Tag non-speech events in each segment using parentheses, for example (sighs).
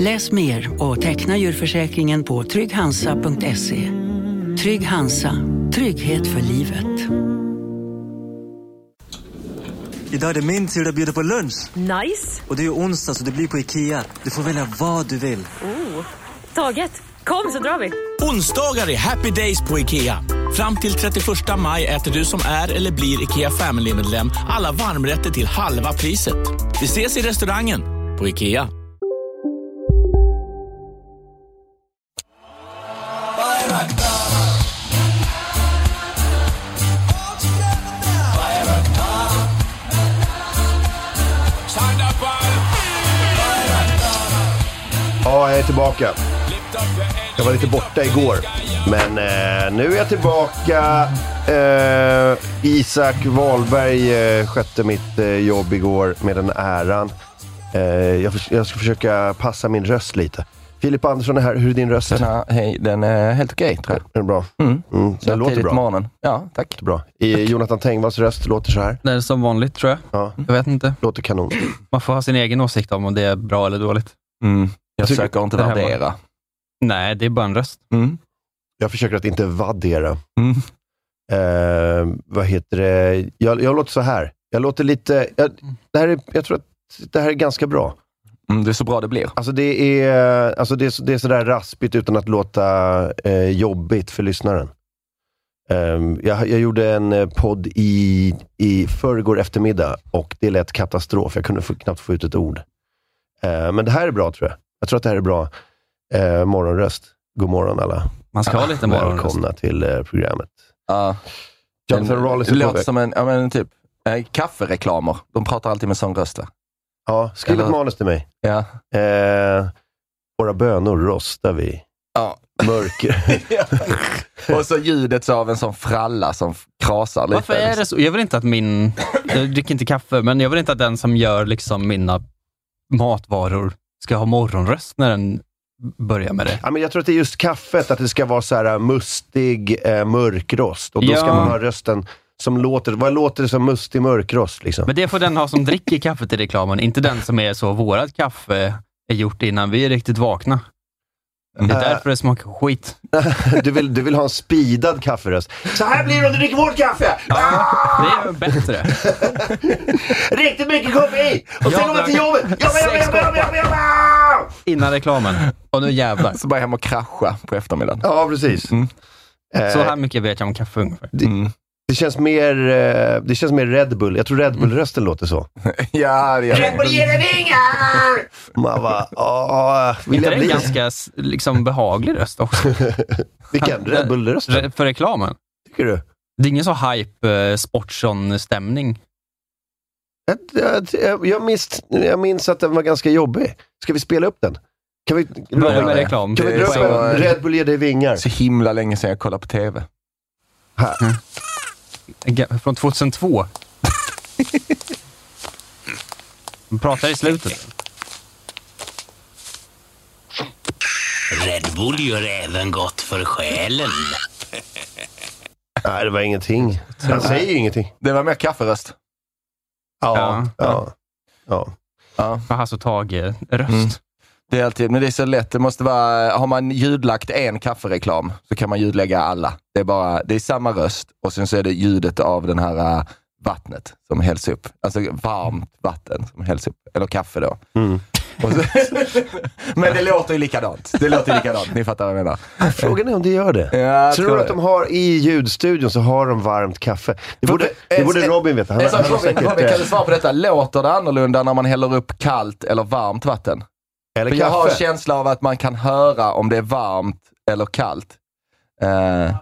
Läs mer och teckna djurförsäkringen på trygghansa.se. Trygg Hansa, trygghet för livet. Idag är det min tur att bjuda på lunch. Nice! Och det är onsdag så det blir på Ikea. Du får välja vad du vill. Oh. Taget! Kom så drar vi! Onsdagar är happy days på IKEA. Fram till 31 maj äter du som är eller blir IKEA Family-medlem alla varmrätter till halva priset. Vi ses i restaurangen på IKEA. Jag är tillbaka. Jag var lite borta igår. Men eh, nu är jag tillbaka. Eh, Isak Wahlberg eh, skötte mitt eh, jobb igår med den äran. Eh, jag, jag ska försöka passa min röst lite. Filip Andersson är här. Hur är din röst? Den är, hej, den är helt okej tror jag. Är den bra? Mm. Mm, den låter bra. morgonen. Ja, tack. bra. I Jonathan Tengvalls röst låter så här. Det är som vanligt tror jag. Ja, Jag vet inte. låter kanon. Man får ha sin egen åsikt om om det är bra eller dåligt. Mm. Jag tycker- försöker inte det här var- värdera. Nej, det är bara en röst. Mm. Jag försöker att inte vaddera. Mm. Eh, vad heter det? Jag, jag låter så här. Jag låter lite... Jag, det här är, jag tror att det här är ganska bra. Mm, det är så bra det blir. Alltså det är, alltså det är, så- det är sådär raspigt utan att låta eh, jobbigt för lyssnaren. Ehm, jag, jag gjorde en eh, podd i, i förrgår eftermiddag och det lät katastrof. Jag kunde få, knappt få ut ett ord. Eh, men det här är bra tror jag. Jag tror att det här är bra eh, morgonröst. God morgon alla. Man ska ha lite morgonröst. Välkomna till eh, programmet. Ja. Jonathan Rollins det låter som en, ja men typ, eh, kaffereklamer. De pratar alltid med sån röst va? Ja, skriv ett Eller- manus till mig. Ja. Eh, våra bönor rostar vi. ja. Mörker. (laughs) Och så ljudet så av en sån fralla som krasar lite. Varför är det så? Jag vill inte att min... Jag dricker inte kaffe, men jag vill inte att den som gör liksom mina matvaror ska ha morgonröst när den börjar med det. Ja, men jag tror att det är just kaffet, att det ska vara så här äh, mustig äh, mörkrost. Och då ska Ja. man ha rösten som låter, vad låter det som mustig mörkrost? Liksom? Men det får den ha som dricker kaffet i reklamen, inte den som är så, vårat kaffe är gjort innan vi är riktigt vakna. Det är Äh. därför det smakar skit. (laughs) du, vill, du vill ha en speedad kafferöst. Så här blir det om du dricker vårt kaffe! Det är bättre. (laughs) Riktigt mycket koffein! Och sen Ja, går man till jobbet! Jobba, jobba, jobba, jobba, jobba, jobba! Innan reklamen. Och nu jävlar. Så bara hem och krascha på eftermiddagen. Ja, precis. Mm. Eh, Så här mycket vet jag om kaffe ungefär. Mm. Det, känns mer, eh, det känns mer Red Bull. Jag tror Red Bull-rösten låter så. (laughs) Ja, det gör Red Bull ger dig vingar! Man bara, åh, vill inte jag det en bli? ganska liksom, behaglig röst också? (laughs) Vilken? Red Bull-rösten? Re- För reklamen. Tycker du? Det är ingen så hype eh, sportson-stämning. Jag, jag, jag, jag, minns, jag minns att den var ganska jobbig. Ska vi spela upp den? Kan vi, Börja med reklam. Kan vi dra Red Bull ger dig vingar? Så himla länge sedan jag kollade på TV. Här. Från 2002. Vi pratar i slutet. Red Bull gör även gott för själen. Nej, det var ingenting. Han säger ju ingenting. Det var mer kafferöst. Ja. Ja. ja. ja. Ja. Hasse och Tage-röst. Det är alltid, men det är så lätt. Det måste vara, har man ljudlagt en kaffereklam så kan man ljudlägga alla. Det är bara, det är samma röst och sen så är det ljudet av den här äh, vattnet som hälls upp. Alltså varmt vatten som hälls upp. Eller kaffe då. Mm. (laughs) Men det låter ju likadant. Det låter likadant. Ni fattar vad jag menar. Frågan är om det gör det. Jag tror tror du att det. de har i ljudstudion så har de varmt kaffe? Det borde, det borde Robin veta. Han, han Robin, säkert, Robin, kan du svara på detta? Låter det annorlunda när man häller upp kallt eller varmt vatten? Eller För jag har en kaffe. känsla av att man kan höra om det är varmt eller kallt. Eh,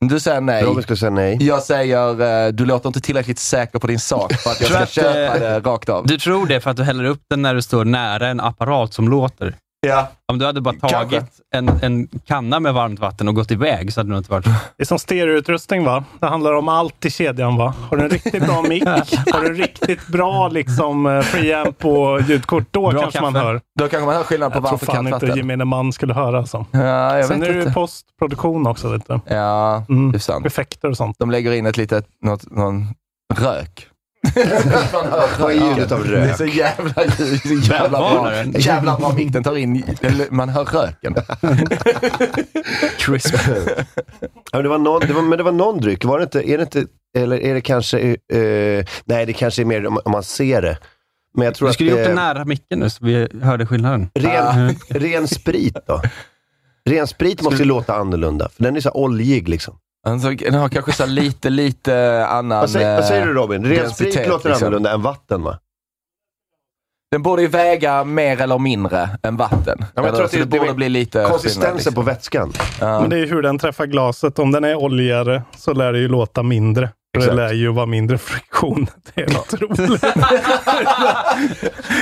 du säger nej. Robin skulle säga nej. Jag säger, eh, du låter inte tillräckligt säker på din sak för att jag ska att, köpa eh, det rakt av. Du tror det för att du häller upp den när du står nära en apparat som låter. Ja. Om du hade bara tagit en, en kanna med varmt vatten och gått iväg så hade det nog inte varit... Det är som stereoutrustning va? Det handlar om allt i kedjan va? Har du en riktigt bra mick, (laughs) har du en riktigt bra liksom eh, preamp och ljudkort, då Bra kanske man kaffe. hör. Då kanske man hör skillnad på Jag tror varmt och fan kallt inte vatten. gemene man skulle höra så. Ja, jag Sen vet är det ju inte. postproduktion också lite. Ja, Mm. det är sant. Effekter och sånt. De lägger in ett litet, något, någon rök. Man hör Vad är ljudet av Det är rök? så jävla, så jävla bra. Jävla bra mick. Den tar in, man hör röken. (laughs) Crisp. Ja, men, det var någon, det var, men det var någon dryck, var det inte, är det inte, eller är det kanske, eh, nej det kanske är mer om, om man ser det. Men jag tror Du skulle att gjort det nära micken nu så vi hörde skillnaden. ren, ren sprit då? Ren sprit måste ju låta annorlunda, för den är så oljig liksom. Den har kanske så lite, lite annan... Vad säger, vad säger du eh, Robin? Ren sprit låter liksom. annorlunda än vatten va? Den borde ju väga mer eller mindre än vatten. jag tror att det- det, borde det- bli lite Konsistensen liksom. på vätskan. Ja. Men det är ju hur den träffar glaset. Om den är oljigare så lär det ju låta mindre. Det Exakt. lär ju vara mindre friktion. (laughs) Det är otroligt. (laughs)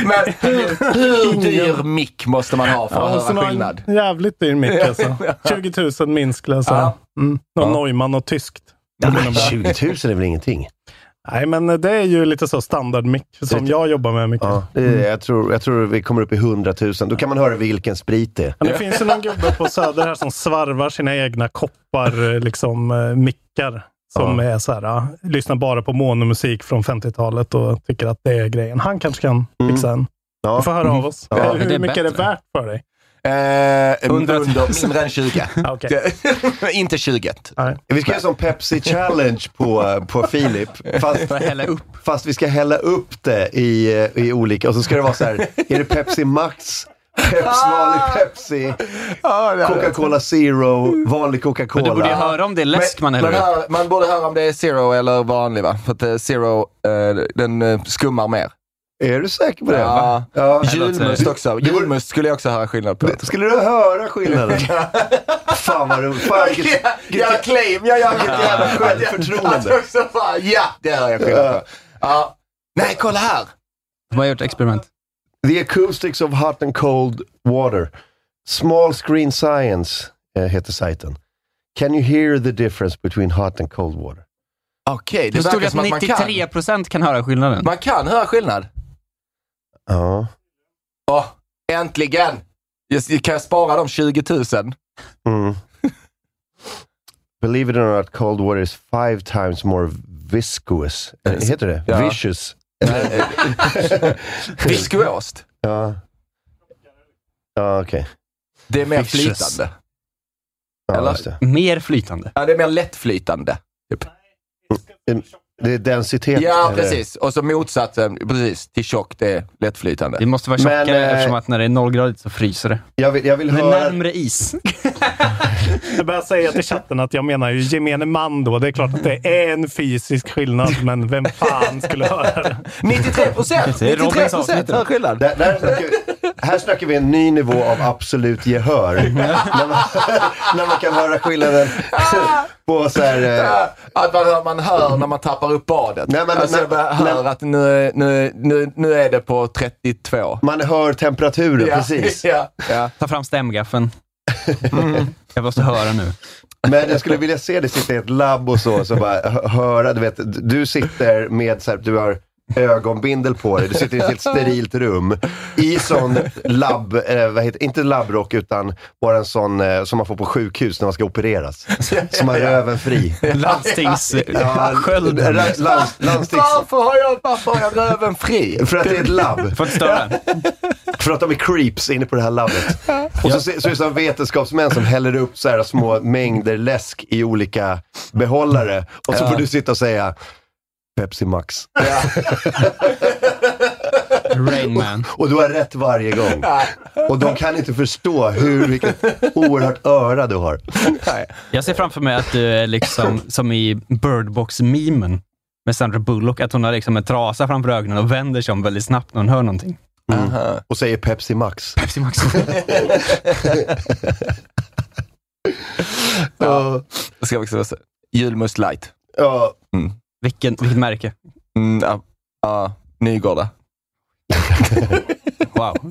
Men hur, hur dyr mick måste man ha för att Ja, så höra någon skillnad? Jävligt dyr mick (laughs) alltså. 20 000 minst skulle jag säga. Ja. Mm. Någon Ja. Neumann och tyskt. Ja, 20 000 är väl ingenting? Nej, men det är ju lite så standardmick som jag jobbar med mycket. Ja, är, jag, tror, jag tror vi kommer upp i 100 000. Då kan man höra vilken sprit det är. Men det finns ju någon gubbe på Söder här som svarvar sina egna koppar, eh, liksom eh, mickar. Som är så här, ja, lyssnar bara på monomusik från 50-talet och tycker att det är grejen. Han kanske kan fixa en. Ja. Du får höra av oss. Ja, hur det är mycket är det värt för dig? Eh, 100 000. under, mindre än 20. (laughs) Ja, okej. Det- (laughs) Inte 20. Nej. Vi ska göra som Pepsi Challenge på, på Filip. Fast, fast vi ska hälla upp det i, i olika, och så ska det vara så här, är det Pepsi Max, Pepsi, vanlig Pepsi, Coca-Cola Zero, vanlig Men du borde ju Coca-Cola. höra om det är läsk man häller upp. man borde höra om det är zero eller vanlig va? För att eh, zero, eh, den eh, skummar mer. Är du säker på det? Ja. Ja. Julmust också. Julmust skulle jag också höra skillnad på. Skulle du höra skillnaden? (laughs) Fan vad roligt. Fan, vilket, Jag claim, jag gör vilket jävla självförtroende. Ja, det hör jag skillnad på. Ja. Nej, kolla här! De har gjort experiment. The Acoustics of Hot and Cold Water. Small Screen Science eh, heter sajten. Can you hear the difference between hot and cold water? Okej, det Det stod att som att man kan. 93 procent kan höra skillnaden. Man kan höra skillnad. Ja. Åh, äntligen! Just, kan jag spara de 20 000? Mm. (laughs) Believe it or not, cold water is five times more viscous. Heter det? Ja. Vicious. (laughs) Viskos. Ja. Ja, okej. Det är mer Vicious. flytande. Ja, Eller? Mer flytande. Ja, det är mer lättflytande. Typ. Det är densitet. Ja, eller? precis. Och så motsatsen, precis, till tjock, det är lättflytande. Det måste vara Men, tjockare eh, eftersom att när det är nollgradigt så fryser det. Jag vill, jag vill Det är höra... närmre is. (laughs) Jag börjar säga till chatten att jag menar ju gemene man då. Det är klart att det är en fysisk skillnad, men vem fan skulle höra det? 93 procent! Det är 93 Robins procent hör skillnad. Där, där snackar vi, här snackar vi en ny nivå av absolut gehör. (laughs) när, man, (laughs) när man kan höra skillnaden på så här... eh, (laughs) Att man hör, man hör när man tappar upp badet. Nej, men- alltså, men- jag hör men- att nu, nu, nu, nu är det på 32. Man hör temperaturen, precis. (laughs) Ja, ja. Ta fram stämgaffeln. Jag måste höra nu. Men jag skulle vilja se dig sitta i ett labb och så, så bara hö- höra, du vet, du sitter med så här, du har ögonbindel på dig, du sitter i ett helt (laughs) sterilt rum i sån labb, eh, vad heter, inte labbrock utan bara en sån eh, som man får på sjukhus när man ska opereras. (laughs) Som har röven fri. Landstingsskölden. ra- lands, landstings... Varför har jag, varför har jag röven fri? För att det är ett labb. (laughs) Får inte störa. För att de är creeps inne på det här labbet. Och så, så är det som vetenskapsmän som häller upp så här små mängder läsk i olika behållare. Och så får du sitta och säga Pepsi Max. (laughs) Rain Man. Och du har rätt varje gång. Och de kan inte förstå hur, vilket oerhört öra du har. Jag ser framför mig att du är liksom som i Birdbox-memen med Sandra Bullock, att hon har liksom en trasa framför ögonen och vänder sig om väldigt snabbt när hon hör någonting. Aha. Och säger Pepsi Max. Pepsi Max. (laughs) (laughs) Ja. Då ska vi också säga julmust light. Ja. Vilken, vilket märke? Mm, ja, ja, Nygårda. (laughs) Wow.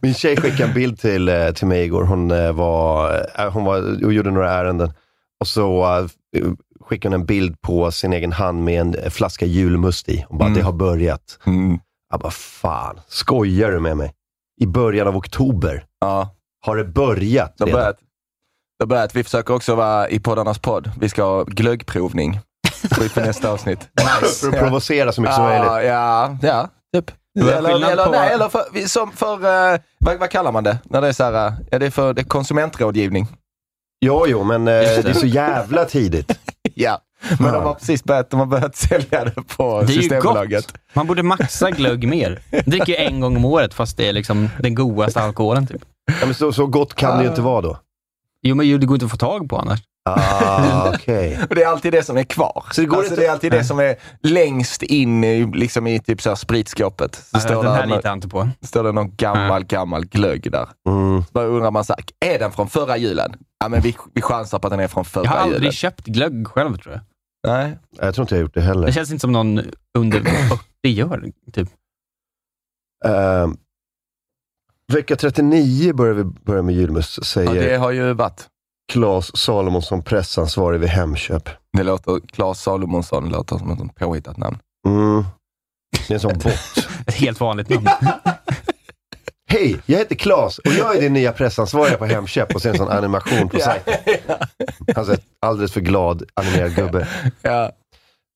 Min tjej skickade en bild till, eh, till mig igår. Hon, eh, var, eh, hon var och gjorde några ärenden. Och så skickade hon en bild på sin egen hand med en flaska julmust i. Hon bara, Mm. det har börjat. Mm. Jag bara, fan, skojar du med mig? I början av oktober Ja, har det börjat det har redan. börjat. Det har börjat. Vi försöker också vara i poddarnas podd. Vi ska ha glöggprovning för för nästa avsnitt. (laughs) För att provocera så mycket som möjligt. Ja, ja, typ. Eller, eller, på- nej, eller för, som för, eh, vad, vad kallar man det? När det är så här, eh, ja, det är för det är konsumentrådgivning. Jo, jo, men eh, Just det. det är så jävla tidigt. (laughs) Ja, men de har precis börjat, de har börjat sälja det på Det är ju Systembolaget. gott. Man borde maxa glögg mer. Jag dricker ju en gång om året fast det är liksom den godaste alkoholen. Typ. Ja, men så, så gott kan det ju inte vara då. Jo, men ju, det går inte att få tag på annars. Ah, okej. (laughs) Och det är alltid det som är kvar. Så det går alltså, inte- det är alltid det som är längst in i, liksom i typ så här spritskåpet. Så Nej, står, den här det, litar jag inte på. står det någon gammal, gammal glögg där. Mm. Så bara undrar man så här, är den från förra julen? Ja, men vi, vi chansar på att den är från förra Jag har julen. aldrig köpt glögg själv tror jag. Nej. Jag tror inte jag har gjort det Det heller. känns inte som någon under 40 gör. Typ. Uh, vecka 39 börjar vi börja med julmust, Ja, säger det har ju varit. Claes Salomonsson, pressansvarig vid Hemköp. Det låter, Claes Salomonsson låter som ett påhittat namn. Mm. Det är en sån bot. (laughs) Ett helt vanligt namn. (laughs) Hej, jag heter Claes och jag är din nya pressansvariga på Hemköp och ser en sån animation på (laughs) sajten. Han är alldeles för glad animerad gubbe. Ja.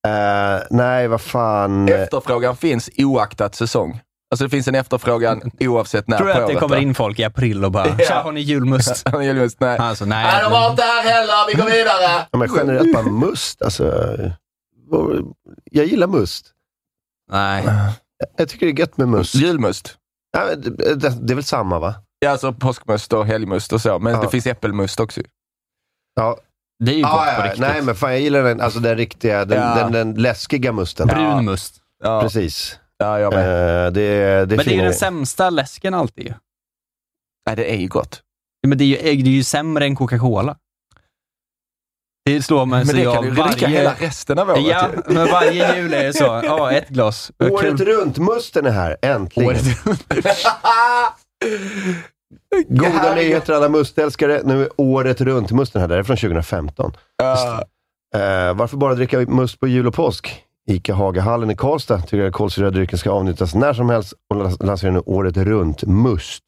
Eh, nej, vad fan. Efterfrågan finns oaktat säsong. Alltså det finns en efterfrågan oavsett när Tror du att det kommer in folk i april och bara Ja. “Tja, har ni julmust?” (laughs) Ja, men julmust, nej. Alltså, nej. Nej, de har inte här heller, vi går vidare! Ja, men generellt bara must, alltså. Jag gillar must. nej. Jag tycker det är gött med must. Julmust. Ja, det, det, det är väl samma va? Ja, alltså påskmust och helgmust och så. Men Ja. det finns äppelmust också. Ja, Det är ju gott ah, på ja, riktigt. nej men fan jag gillar den, alltså den riktiga, den, Ja. den, den läskiga musten. Brun must. Ja, Precis. Ja jag Eh, med. det, det är Men det är ju den sämsta läsken alltid. ju. Nej, det är ju gott. Ja, Men det är ju, det är ju sämre än Coca-Cola. Det slår mig Men så det jag kan du dricka varje... hela resten av året. Ja, ju. men varje jul är det så. Ja, ett glas. Året Kul. runt-musten är här, äntligen. Året (laughs) Goda nyheter alla mustälskare. Nu är året runt-musten här, det är från 2015. Ja. Eh, varför bara dricka must på jul och påsk? ICA Hagahallen i Karlstad tycker att kolsyrade drycken ska avnyttjas när som helst och lans- lanserar nu året runt-must.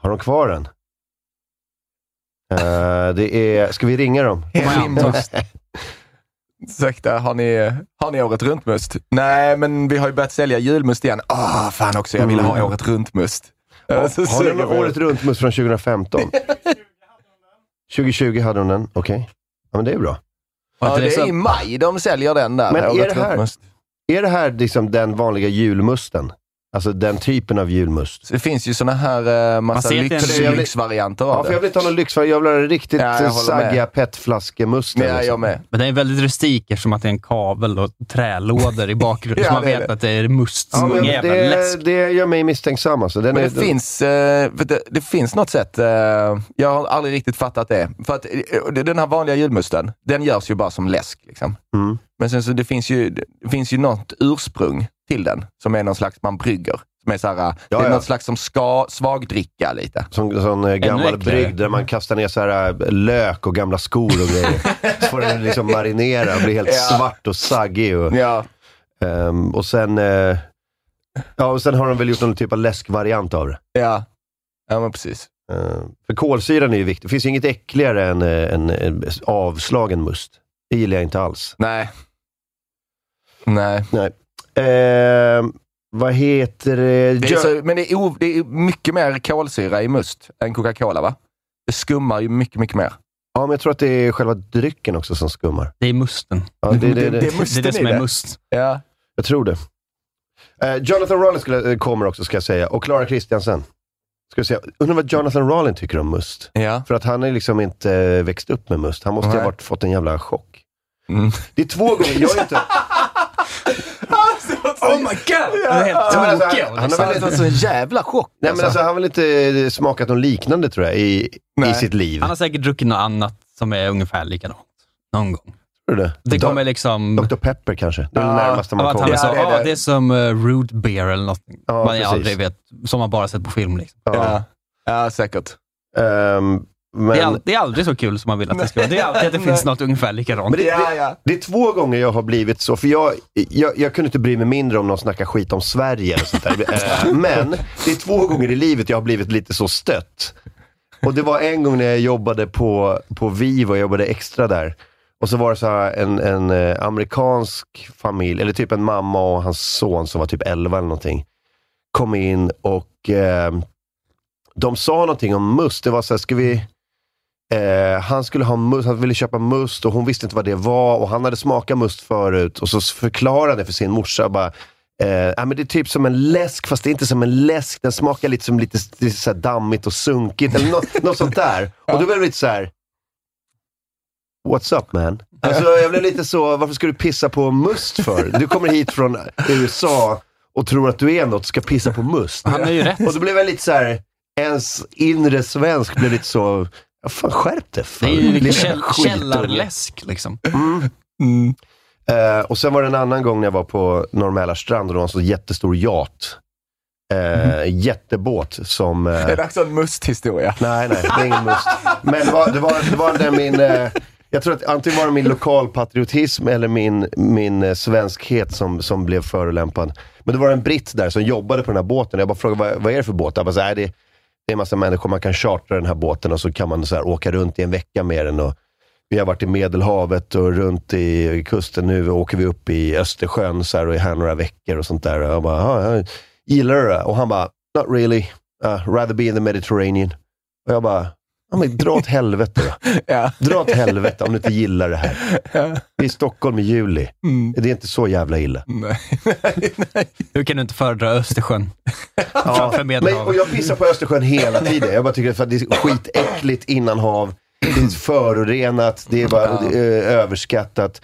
Har de kvar den? Eh, det är, ska vi ringa dem? Ursäkta, har ni, har ni året runt-must? Nej, men vi har ju börjat sälja julmust igen. Ah, fan också, jag vill ha Mm. året runt-must. Är så Har ni någon året runt-must från 2015? 2020 (laughs) hade de den, okej. Ja, men det är bra. Ja, det är i maj de säljer den där. Men är det här-. Är det här liksom den vanliga julmusten? Alltså den typen av julmust? Så Det finns ju såna här uh, massa lyx, lyxvarianter Ja, av jag det. vill inte ha någon lyxvariant. Jag vill ha den riktigt Ja, jag saggiga petflaskemusten. Ja, jag med. Men det är väldigt rustik eftersom att det är en kavel och trälådor i bakgrunden. (laughs) Ja, så man vet det. att det är must. Ja, men jävla det, läsk. det gör mig misstänksam. Alltså. Den Men är, det finns, eh, det, det finns något sätt, eh, jag har aldrig riktigt fattat det. För att eh, den här vanliga julmusten, den görs ju bara som läsk. Liksom. Mm. Men sen så det finns, ju, det finns ju något ursprung till den, som är någon slags man brygger. Som är så här, det Ja, är ja. något slags som ska svagdricka lite. Som sån eh, gammal brygd där man kastar ner så här eh, lök och gamla skor och grejer. (laughs) så får den liksom marinera och bli helt Ja. svart och saggig. Och, Ja, ehm, och, sen, eh, ja, och sen har de väl gjort någon typ av läskvariant av det. ja. ja men precis. Eh, för kolsyran är ju viktig. Det finns ju inget äckligare än en, en avslagen must. Det gillar jag inte alls. Nej. Nej. Nej. Ehm, vad heter det? Det är så, men det är, o, det är mycket mer kolsyra i must än Coca-Cola va? Det skummar ju mycket, mycket mer. Ja, men jag tror att det är själva drycken också som skummar. Det är musten. Ja, det, det, det, Det är Det är musten det som är det. must. Ja. Jag tror det. Eh, Jonathan Rollin skulle, eh, kommer också, ska jag säga. Och Clara Christiansen. Ska jag säga. Undrar vad Jonathan Rollin tycker om must. Ja. För att han har liksom inte eh, växt upp med must. Han måste Nej. ha varit, fått en jävla chock. Mm. Det är två gånger, jag är inte... Oh my god! Det är helt Ja, men alltså, han- han har Det väl inte, en jävla chock. nej, men alltså, han har väl inte smakat något liknande tror jag i, i sitt liv. Han har säkert druckit något annat som är ungefär likadant. Någon gång. Tror du det? Det kommer liksom... Dr Pepper kanske? Det är det Ja, närmaste man kommer. Ja, det är ja, det. det är som uh, root beer eller något. Ja, man precis. aldrig vet, som man bara sett på film. Liksom. Ja, ja säkert. Ehm, men, Det, är all, det är aldrig så kul som man vill att det ska vara. Det är alltid att det finns något ungefär likadant. men det, Ja, det, ja. det är två gånger jag har blivit så, för jag, jag, jag kunde inte bry mig mindre om någon snackar skit om Sverige eller sånt där. (laughs) Eh, Men det är två gånger i livet jag har blivit lite så stött. Och det var en gång när jag jobbade på, på Vivo, jag jobbade extra där. Och så var det så här en, en eh, amerikansk familj, eller typ en mamma och hans son som var typ 11 eller någonting. Kom in och eh, de sa någonting om must. Det var så här, ska vi... Eh, han skulle ha must, han ville köpa must och hon visste inte vad det var och han hade smakat must förut och så förklarade det för sin morsa. Bara, eh, ja, men det är typ som en läsk, fast det är inte som en läsk. Den smakar lite som lite, lite så dammigt och sunkigt eller något, (laughs) något sånt där. Och då blev det lite så här. What's up man? Alltså, jag blev lite så, varför ska du pissa på must för? Du kommer hit från USA och tror att du är något ska pissa på must. Han är ju rätt. Och då blev jag lite så här, ens inre svensk blev lite så, ja, fan skärp dig för Det är ju liksom käll, källarläsk. Liksom. Mm. Eh, och sen var det en annan gång när jag var på Norr Mälarstrand och det var en så jättestor yacht. Eh, Jättebåt som... eh, Är det också en musthistoria? Nej, nej, det är ingen must. Men det var, det var, det var den min... Eh, jag tror att antingen var det min lokalpatriotism eller min, min eh, svenskhet som, som blev förolämpad. Men det var en britt där som jobbade på den här båten. Jag bara frågade, vad, vad är det för båt? Jag bara, så här, det, det är en massa människor, man kan chartra den här båten och så kan man så här, åka runt i en vecka med den. Och vi har varit i Medelhavet och runt i kusten. Nu åker vi upp i Östersjön så här, och är här några veckor och sånt där. Och jag bara, ah, gillar du det? Och han bara, not really. Uh, rather be in the Mediterranean. Och jag bara, ja, men dra åt helvete då. (laughs) Ja. Dra åt helvete om du inte gillar det här. Vi är i Stockholm i juli. Mm. Det är inte så jävla illa. Nej, (laughs) nej, nej. Hur kan du inte föredra Östersjön? (laughs) Ja, Framför men, och jag pissar på Östersjön hela tiden. Jag bara tycker att det är skitäckligt innanhav. Det är förorenat, det är bara Ja. är överskattat.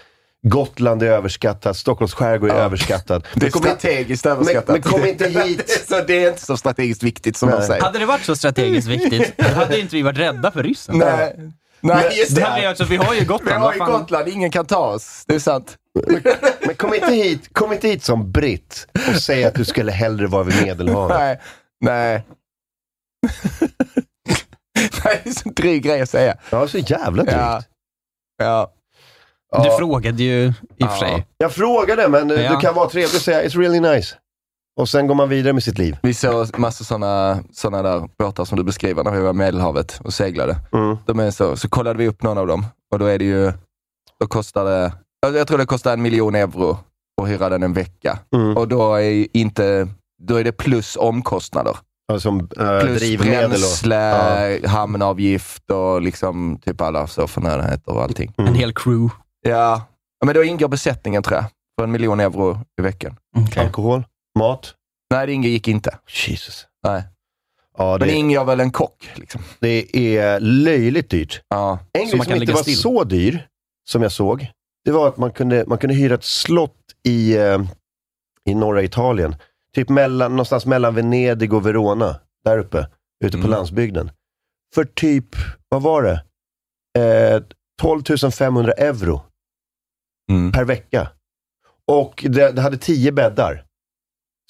Gotland är överskattat, Stockholms skärgård är Ja. överskattat. Det är Men strategiskt men, överskattat. men kom inte (laughs) hit. så det är inte så strategiskt viktigt som Nej. de säger. Hade det varit så strategiskt viktigt, (laughs) hade inte vi varit rädda för ryssen. Nej, nej just Det vi, det. alltså, vi har ju Vi Gotland. har vad ju? Gotland, ingen kan ta oss. Det är sant. Men kom inte hit, kom inte hit som britt och säg att du skulle hellre vara vid Medelhavet. Nej, nej. (laughs) nej, det är en så dryg grej att säga. Ja, så jävla drygt. Ja. Ja. Du Ja. frågade ju i och för sig. Jag frågade, men eh, Ja. du kan vara trevlig och säga it's really nice. Och sen går man vidare med sitt liv. Vi såg massa sådana såna där båtar som du beskriver när vi var i Medelhavet och seglade. Mm. De är så, så kollade vi upp någon av dem och då är det ju, då kostar det, jag tror det kostar en miljon euro att hyra den en vecka. Mm. Och då är, inte, då är det plus omkostnader. Ja, Som eh, Plus drivmedel och... bränsle, hamnavgift och liksom typ alla så förnödenheter och allting. Mm. En hel crew. Ja. men då ingår besättningen tror jag, för en miljon euro i veckan. Okay. Alkohol, mat. Nej, det ingick inte. Jesus. Nej. Ja, Men det det, ingår väl en kock. Liksom. det är löjligt dyrt. Ja. En grej som kan inte var still. så dyr, som jag såg, det var att man kunde, man kunde hyra ett slott i, eh, i norra Italien. Typ mellan, någonstans mellan Venedig och Verona. Där uppe, ute på Mm. landsbygden. För typ, vad var det? Eh, 12 500 euro Mm. per vecka. Och det, det hade 10 bäddar.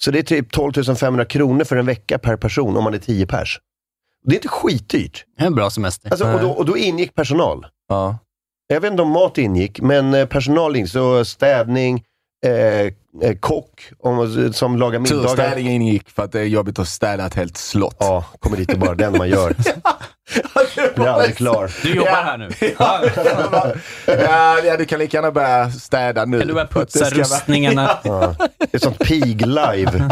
Så det är typ 12 500 kronor för en vecka per person om man är 10 pers. Det är inte skitdyrt. Det är en bra semester. Alltså, och, då, och då ingick personal. Ja. Jag vet inte om mat ingick, men eh, personal ingick. Så städning, eh, eh, kock om, som lagar middagar. städning ingick för att det är jobbigt att städa ett helt slott. Ja, kommer dit och bara den man gör. (laughs) Blir aldrig klar. Du jobbar Ja. här nu. (laughs) ja, ja, du kan lika gärna börja städa nu. Kan du börja putsa vara- rustningarna? Ja. Det är sånt pig live. (laughs)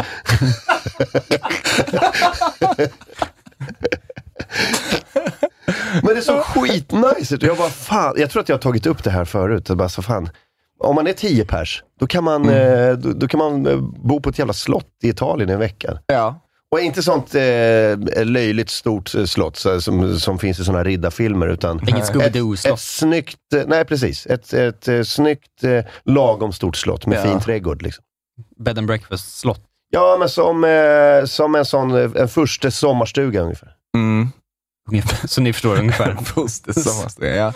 Men det såg skitnice ut. Jag bara, fan. Jag tror att jag har tagit upp det här förut. Jag bara, så fan. Om man är tio pers, då kan man, eh, då, då kan man eh, bo på ett jävla slott i Italien i en vecka. Ja. Och inte sånt eh, löjligt stort eh, slott så, som, som finns i såna riddarfilmer. Utan Inget ett, Scooby-Doo-slott. ett snyggt, nej precis. Ett, ett eh, snyggt, eh, lagom stort slott med Ja. fin trädgård. Liksom. Bed and breakfast-slott. Ja, men som, eh, som en sån, en första sommarstuga ungefär. Mm. (laughs) Så ni förstår ungefär. (laughs) Första sommarstugan, ja.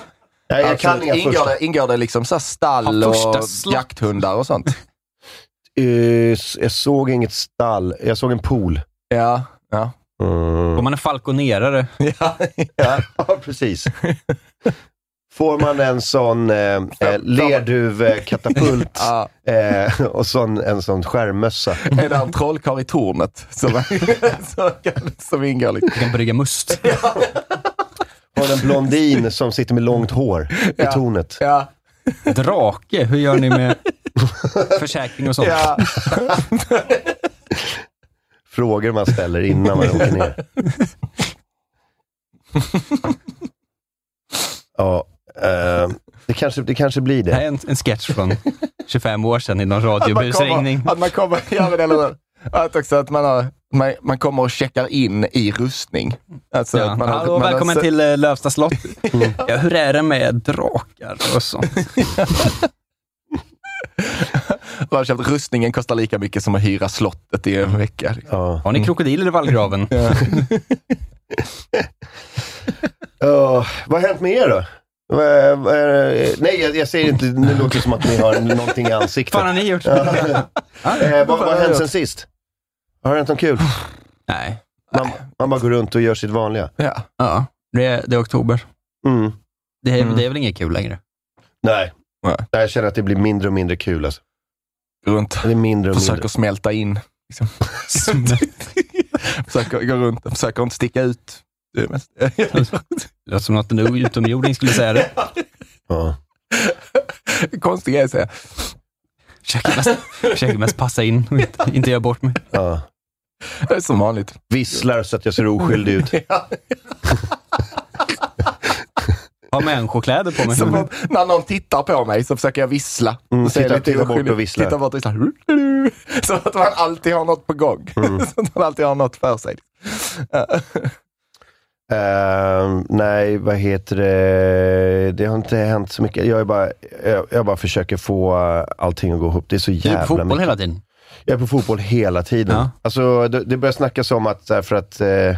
Nej, jag kan inga ingår, första. det, ingår det liksom så här stall Ja, och slott. jakthundar och sånt? Eh, jag såg inget stall. Jag såg en pool. Ja, ja. Mm. Får man en falconerare? (laughs) ja, ja. (laughs) Ja, precis. Får man en sån eh, eh, lerduvkatapult (laughs) ja. eh, och sån, en sån skärmmössa. Är det en trollkarl i tornet som, som, som ingår? Liksom. Du kan brygga must. Har en blondin som sitter med långt hår i (laughs) Ja. tornet. Ja, Drake, hur gör ni med (laughs) försäkring och sånt? ja. (laughs) Frågor man ställer innan man åker ner. Ja, eh, det, kanske, det kanske blir Det här är det. en, en sketch från 25 år sedan i någon Att man radiobusringning. kommer, att man kommer, ja, men eller? Att också att man, har, man, man kommer och checkar in i rustning. Alltså Ja. att man har- Hallå, man har välkommen sett- till uh, Lövsta slott. (laughs) Ja, hur är det med drakar och sånt? (laughs) Har köpt rustningen kostar lika mycket som att hyra slottet i en vecka. liksom. Ja. Har ni krokodiler i vallgraven? Ja, (laughs) vad har hänt med er då? Nej, jag, jag säger inte, nu låter det som att ni har någonting i ansiktet. Vad fan har ni gjort? Eh, vad, vad har hänt sen sist? Har det hänt något kul? Nej. Man, man bara går runt och gör sitt vanliga. Ja. Ja, det är, det är oktober. Mm. Det är, Mm. det är väl inget kul längre? Nej. Nej. Nej, jag känner att det blir mindre och mindre kul. Alltså. Runt. Det är mindre och Försöker mindre. smälta in. Liksom. (laughs) försöker gå runt, försöker inte sticka ut. Det är mest. Det låter som att en utomjording skulle säga det. (laughs) Ja. Konstig grej att säga. Försöker mest, försöker mest passa in och inte, inte göra bort mig. Ja. Det är som vanligt. Visslar så att jag ser oskyldig ut. (laughs) Ja. Har människokläder på mig. Som att när någon tittar på mig så försöker jag vissla. Mm, ser titta- titta bort och vissla. Titta bort och vissla. Så att man alltid har något på gång. (laughs) så att man alltid har något för sig. (laughs) Eh, nej, vad heter det? Det har inte hänt så mycket. Jag, är bara, jag, jag bara försöker få allting att gå ihop. Det är så Du är jävla på fotboll mycket. hela tiden. Jag är på fotboll hela tiden. Ja. Alltså, det, det börjar snackas om att, för att eh,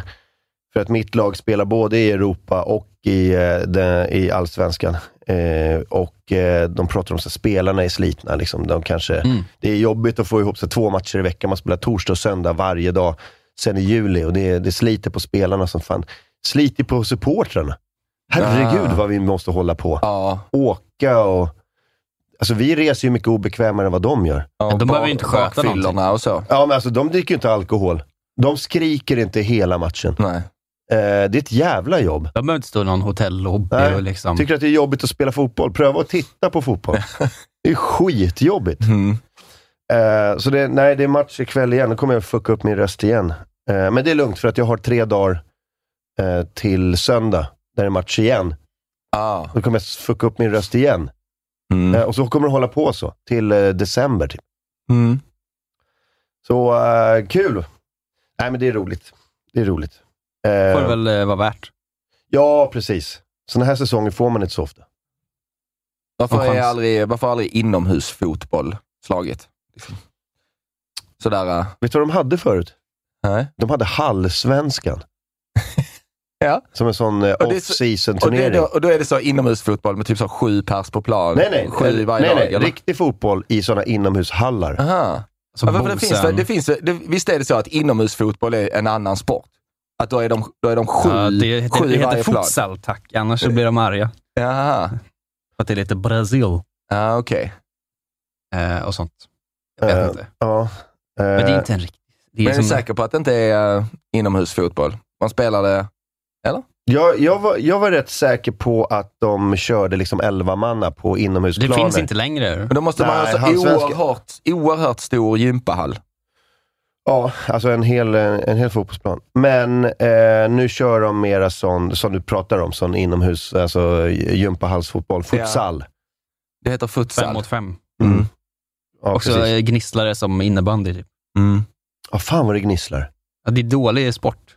för att mitt lag spelar både i Europa och i, eh, den, i allsvenskan. Eh, och eh, de pratar om att spelarna är slitna. Liksom. De kanske, Mm. Det är jobbigt att få ihop så två matcher i veckan. Man spelar torsdag och söndag varje dag sen i juli. Och det, det sliter på spelarna som fan. Sliter på supportrarna. Herregud Ah. vad vi måste hålla på. Ja. Åka och... Alltså vi reser ju mycket obekvämare än vad de gör. ja de behöver ju inte sköta bakfyllorna och så. Ja, men alltså de dricker ju inte alkohol. De skriker inte hela matchen. Nej. Eh, det är ett jävla jobb. De behöver inte stå i någon hotellobby Nej. och liksom... Tycker att det är jobbigt att spela fotboll. Pröva att titta på fotboll. (laughs) det är skitjobbigt. Mm. Eh, så det, nej, det är match ikväll igen. Nu kommer jag fucka upp min röst igen. Eh, men det är lugnt för att jag har tre dagar eh, till söndag, där det är match igen. Ah. Då kommer jag fucka upp min röst igen. Mm. Eh, och så kommer det hålla på så, till eh, december. Typ. Mm. Så eh, kul! Nej, men det är roligt. Det är roligt. Får det väl eh, vara värt. Ja, precis. Sådana här säsonger får man inte så ofta. Varför är chans. aldrig, varför aldrig inomhusfotboll slaget? Liksom. Sådär, äh, Vet du vad de hade förut? nej. De hade Hallsvenskan. Ja. Som en sån eh, Och det är så- off-season Och, det turnering. då, och då är det så inomhusfotboll med typ så sju pers på plan? Nej, nej. Sju i varje nej, nej. eller? Riktig fotboll i sådana inomhushallar. Aha. Som Ja, det finns, det finns, det, visst är det så att inomhusfotboll är en annan sport? Att då är de, då är de sju, Ja, det heter, sju det heter varje plan? futsal, tack. Annars så blir de arga. Jaha, För att det är lite Brasil ja, okej. eh, och sånt. Jag vet Eh, inte. Ja. Men det är Eh, inte en riktig... Det Men är är du som, säker på att det inte är uh, inomhusfotboll? Man spelar det... jag, jag, var, jag var rätt säker på att de körde liksom 11 manna på det inomhusplaner. finns inte längre. Men då måste man Nej, ha så halvsvenska- oerhört, oerhört stor gympahall. Ja, alltså en hel, en hel fotbollsplan. Men eh, nu kör de mera sån, som du pratar om, sån inomhus, alltså gympahallsfotboll, futsal. Det heter futsal. Fem mot fem. Mm. Ja, Också precis. gnisslare som innebandy. Typ. Mm. Ja, fan vad det gnisslar. Ja, det är dålig sport.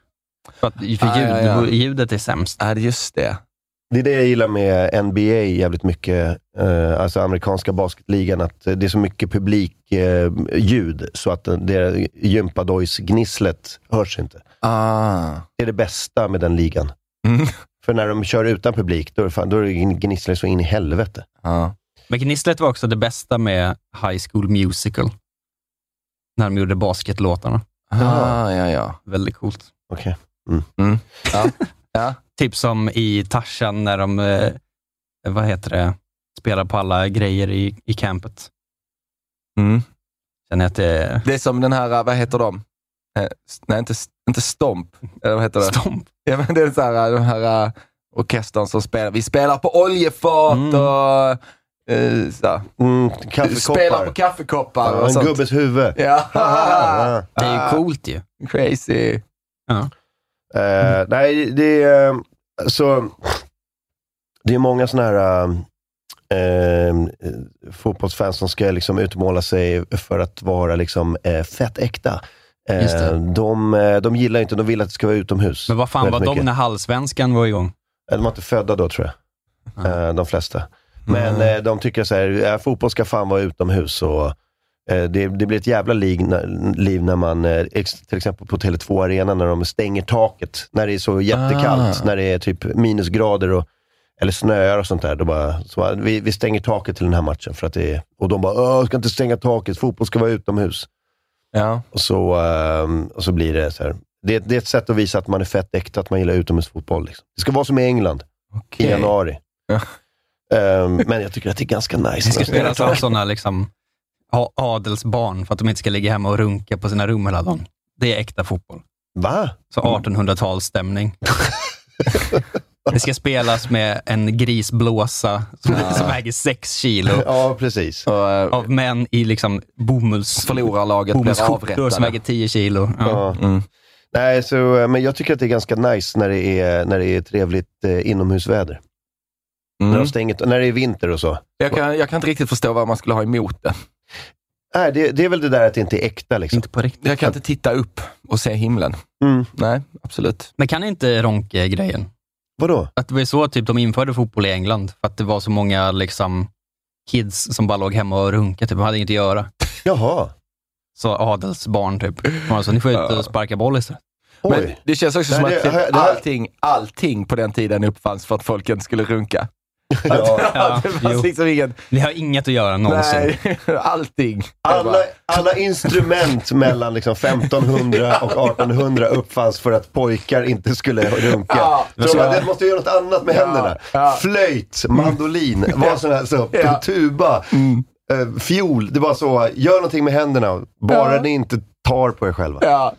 För, att, för ljud, Ah, ja, ja. ljudet är sämst. Ja, just det. Det är det jag gillar med NBA jävligt mycket, eh, alltså amerikanska basketligan, att det är så mycket publikljud, eh, ljud, så att det gympadojs-gnisslet hörs inte. Ah. Det är det bästa med den ligan. Mm. För när de kör utan publik, då är det, fan, då är det gnisslar så in i helvete. Ja. Men Gnisslet var också det bästa med High School Musical. När de gjorde basketlåtarna. Ah, ja, ja. Väldigt coolt. Okej. Mm. Ja. (laughs) ja. Typ som i Tarzan när de, eh, vad heter det, spelar på alla grejer i, i campet. Mm. Känner att det Det är som den här, vad heter de? Eh, nej, inte, inte Stomp. Eller vad heter det? Stomp. (laughs) Ja, men det är så här, den här uh, orkestern som spelar. Vi spelar på oljefat Mm. och uh, så. Mm, spelar på kaffekoppar. Ja, och en sånt. gubbes huvud. Ja. (laughs) Det är ju coolt ju. Crazy. Eh, nej, det är... Så, det är många sådana här eh, eh, fotbollsfans som ska liksom utmåla sig för att vara liksom, eh, fett äkta. Eh, de, eh, de gillar inte, de vill att det ska vara utomhus. Men vad fan var väldigt de mycket. när Hallsvenskan var igång? De var inte födda då tror jag, eh, de flesta. Men Mm. de tycker så här, fotboll ska fan vara utomhus. Och, det, det blir ett jävla liv, när- liv när man, eh, till exempel på Tele2 Arena, när de stänger taket. När det är så jättekallt, Ah. när det är typ minusgrader och, eller snöar och sånt där. Då bara, så vi, vi stänger taket till den här matchen. För att det är, och de bara, ska inte stänga taket, fotboll ska vara utomhus. Ja. Och så, ehm, och så blir det så här. Det, det är ett sätt att visa att man är fett äkta, att man gillar utomhusfotboll. Liksom. Det ska vara som i England Okej. i januari. Ja. Ehm, men jag tycker att det är ganska nice. Det ska spelas av sådana liksom, a- adelsbarn för att de inte ska ligga hemma och runka på sina rum hela dagen. Det är äkta fotboll. Va? Så 1800-talsstämning. (laughs) Det ska spelas med en grisblåsa som, som väger sex kilo. Ja, precis. Och, eh, Av män i liksom bomulls, förlorarlaget blir som väger 10 kilo. Ja. Ja. Mm. Nej, så, eh, men jag tycker att det är ganska nice när det är, när det är trevligt eh, inomhusväder. När, Mm. de stänger, när det är vinter och så. Jag, kan, jag kan inte riktigt förstå vad man skulle ha emot det. Nej, det, det är väl det där att det inte är äkta. Liksom. Inte på riktigt. Jag kan inte titta upp och se himlen. Mm. Nej, absolut. Men kan inte Ronke-grejen? Vadå? Att det var så typ de införde fotboll i England, för att det var så många liksom kids som bara låg hemma och runkade, typ. de hade inget att göra. Jaha. Så adelsbarn typ. Alltså, ni får ut och sparka boll istället. Men det känns också som Nej, att det- typ det här- allting, allting på den tiden uppfanns för att folk inte skulle runka. Ja. Ja, det fanns jo. liksom ingen... Det har inget att göra någonsin. Nej, (laughs) allting. Alla, alla instrument mellan liksom 1500 och 1800 uppfanns för att pojkar inte skulle runka. Ja, så de bara, måste göra något annat med Ja, händerna. ja. Flöjt, mandolin, vad som helst, så, Ja. tuba, eh, fiol. Det var så, gör någonting med händerna. Bara Ja. ni inte tar på er själva. Ja.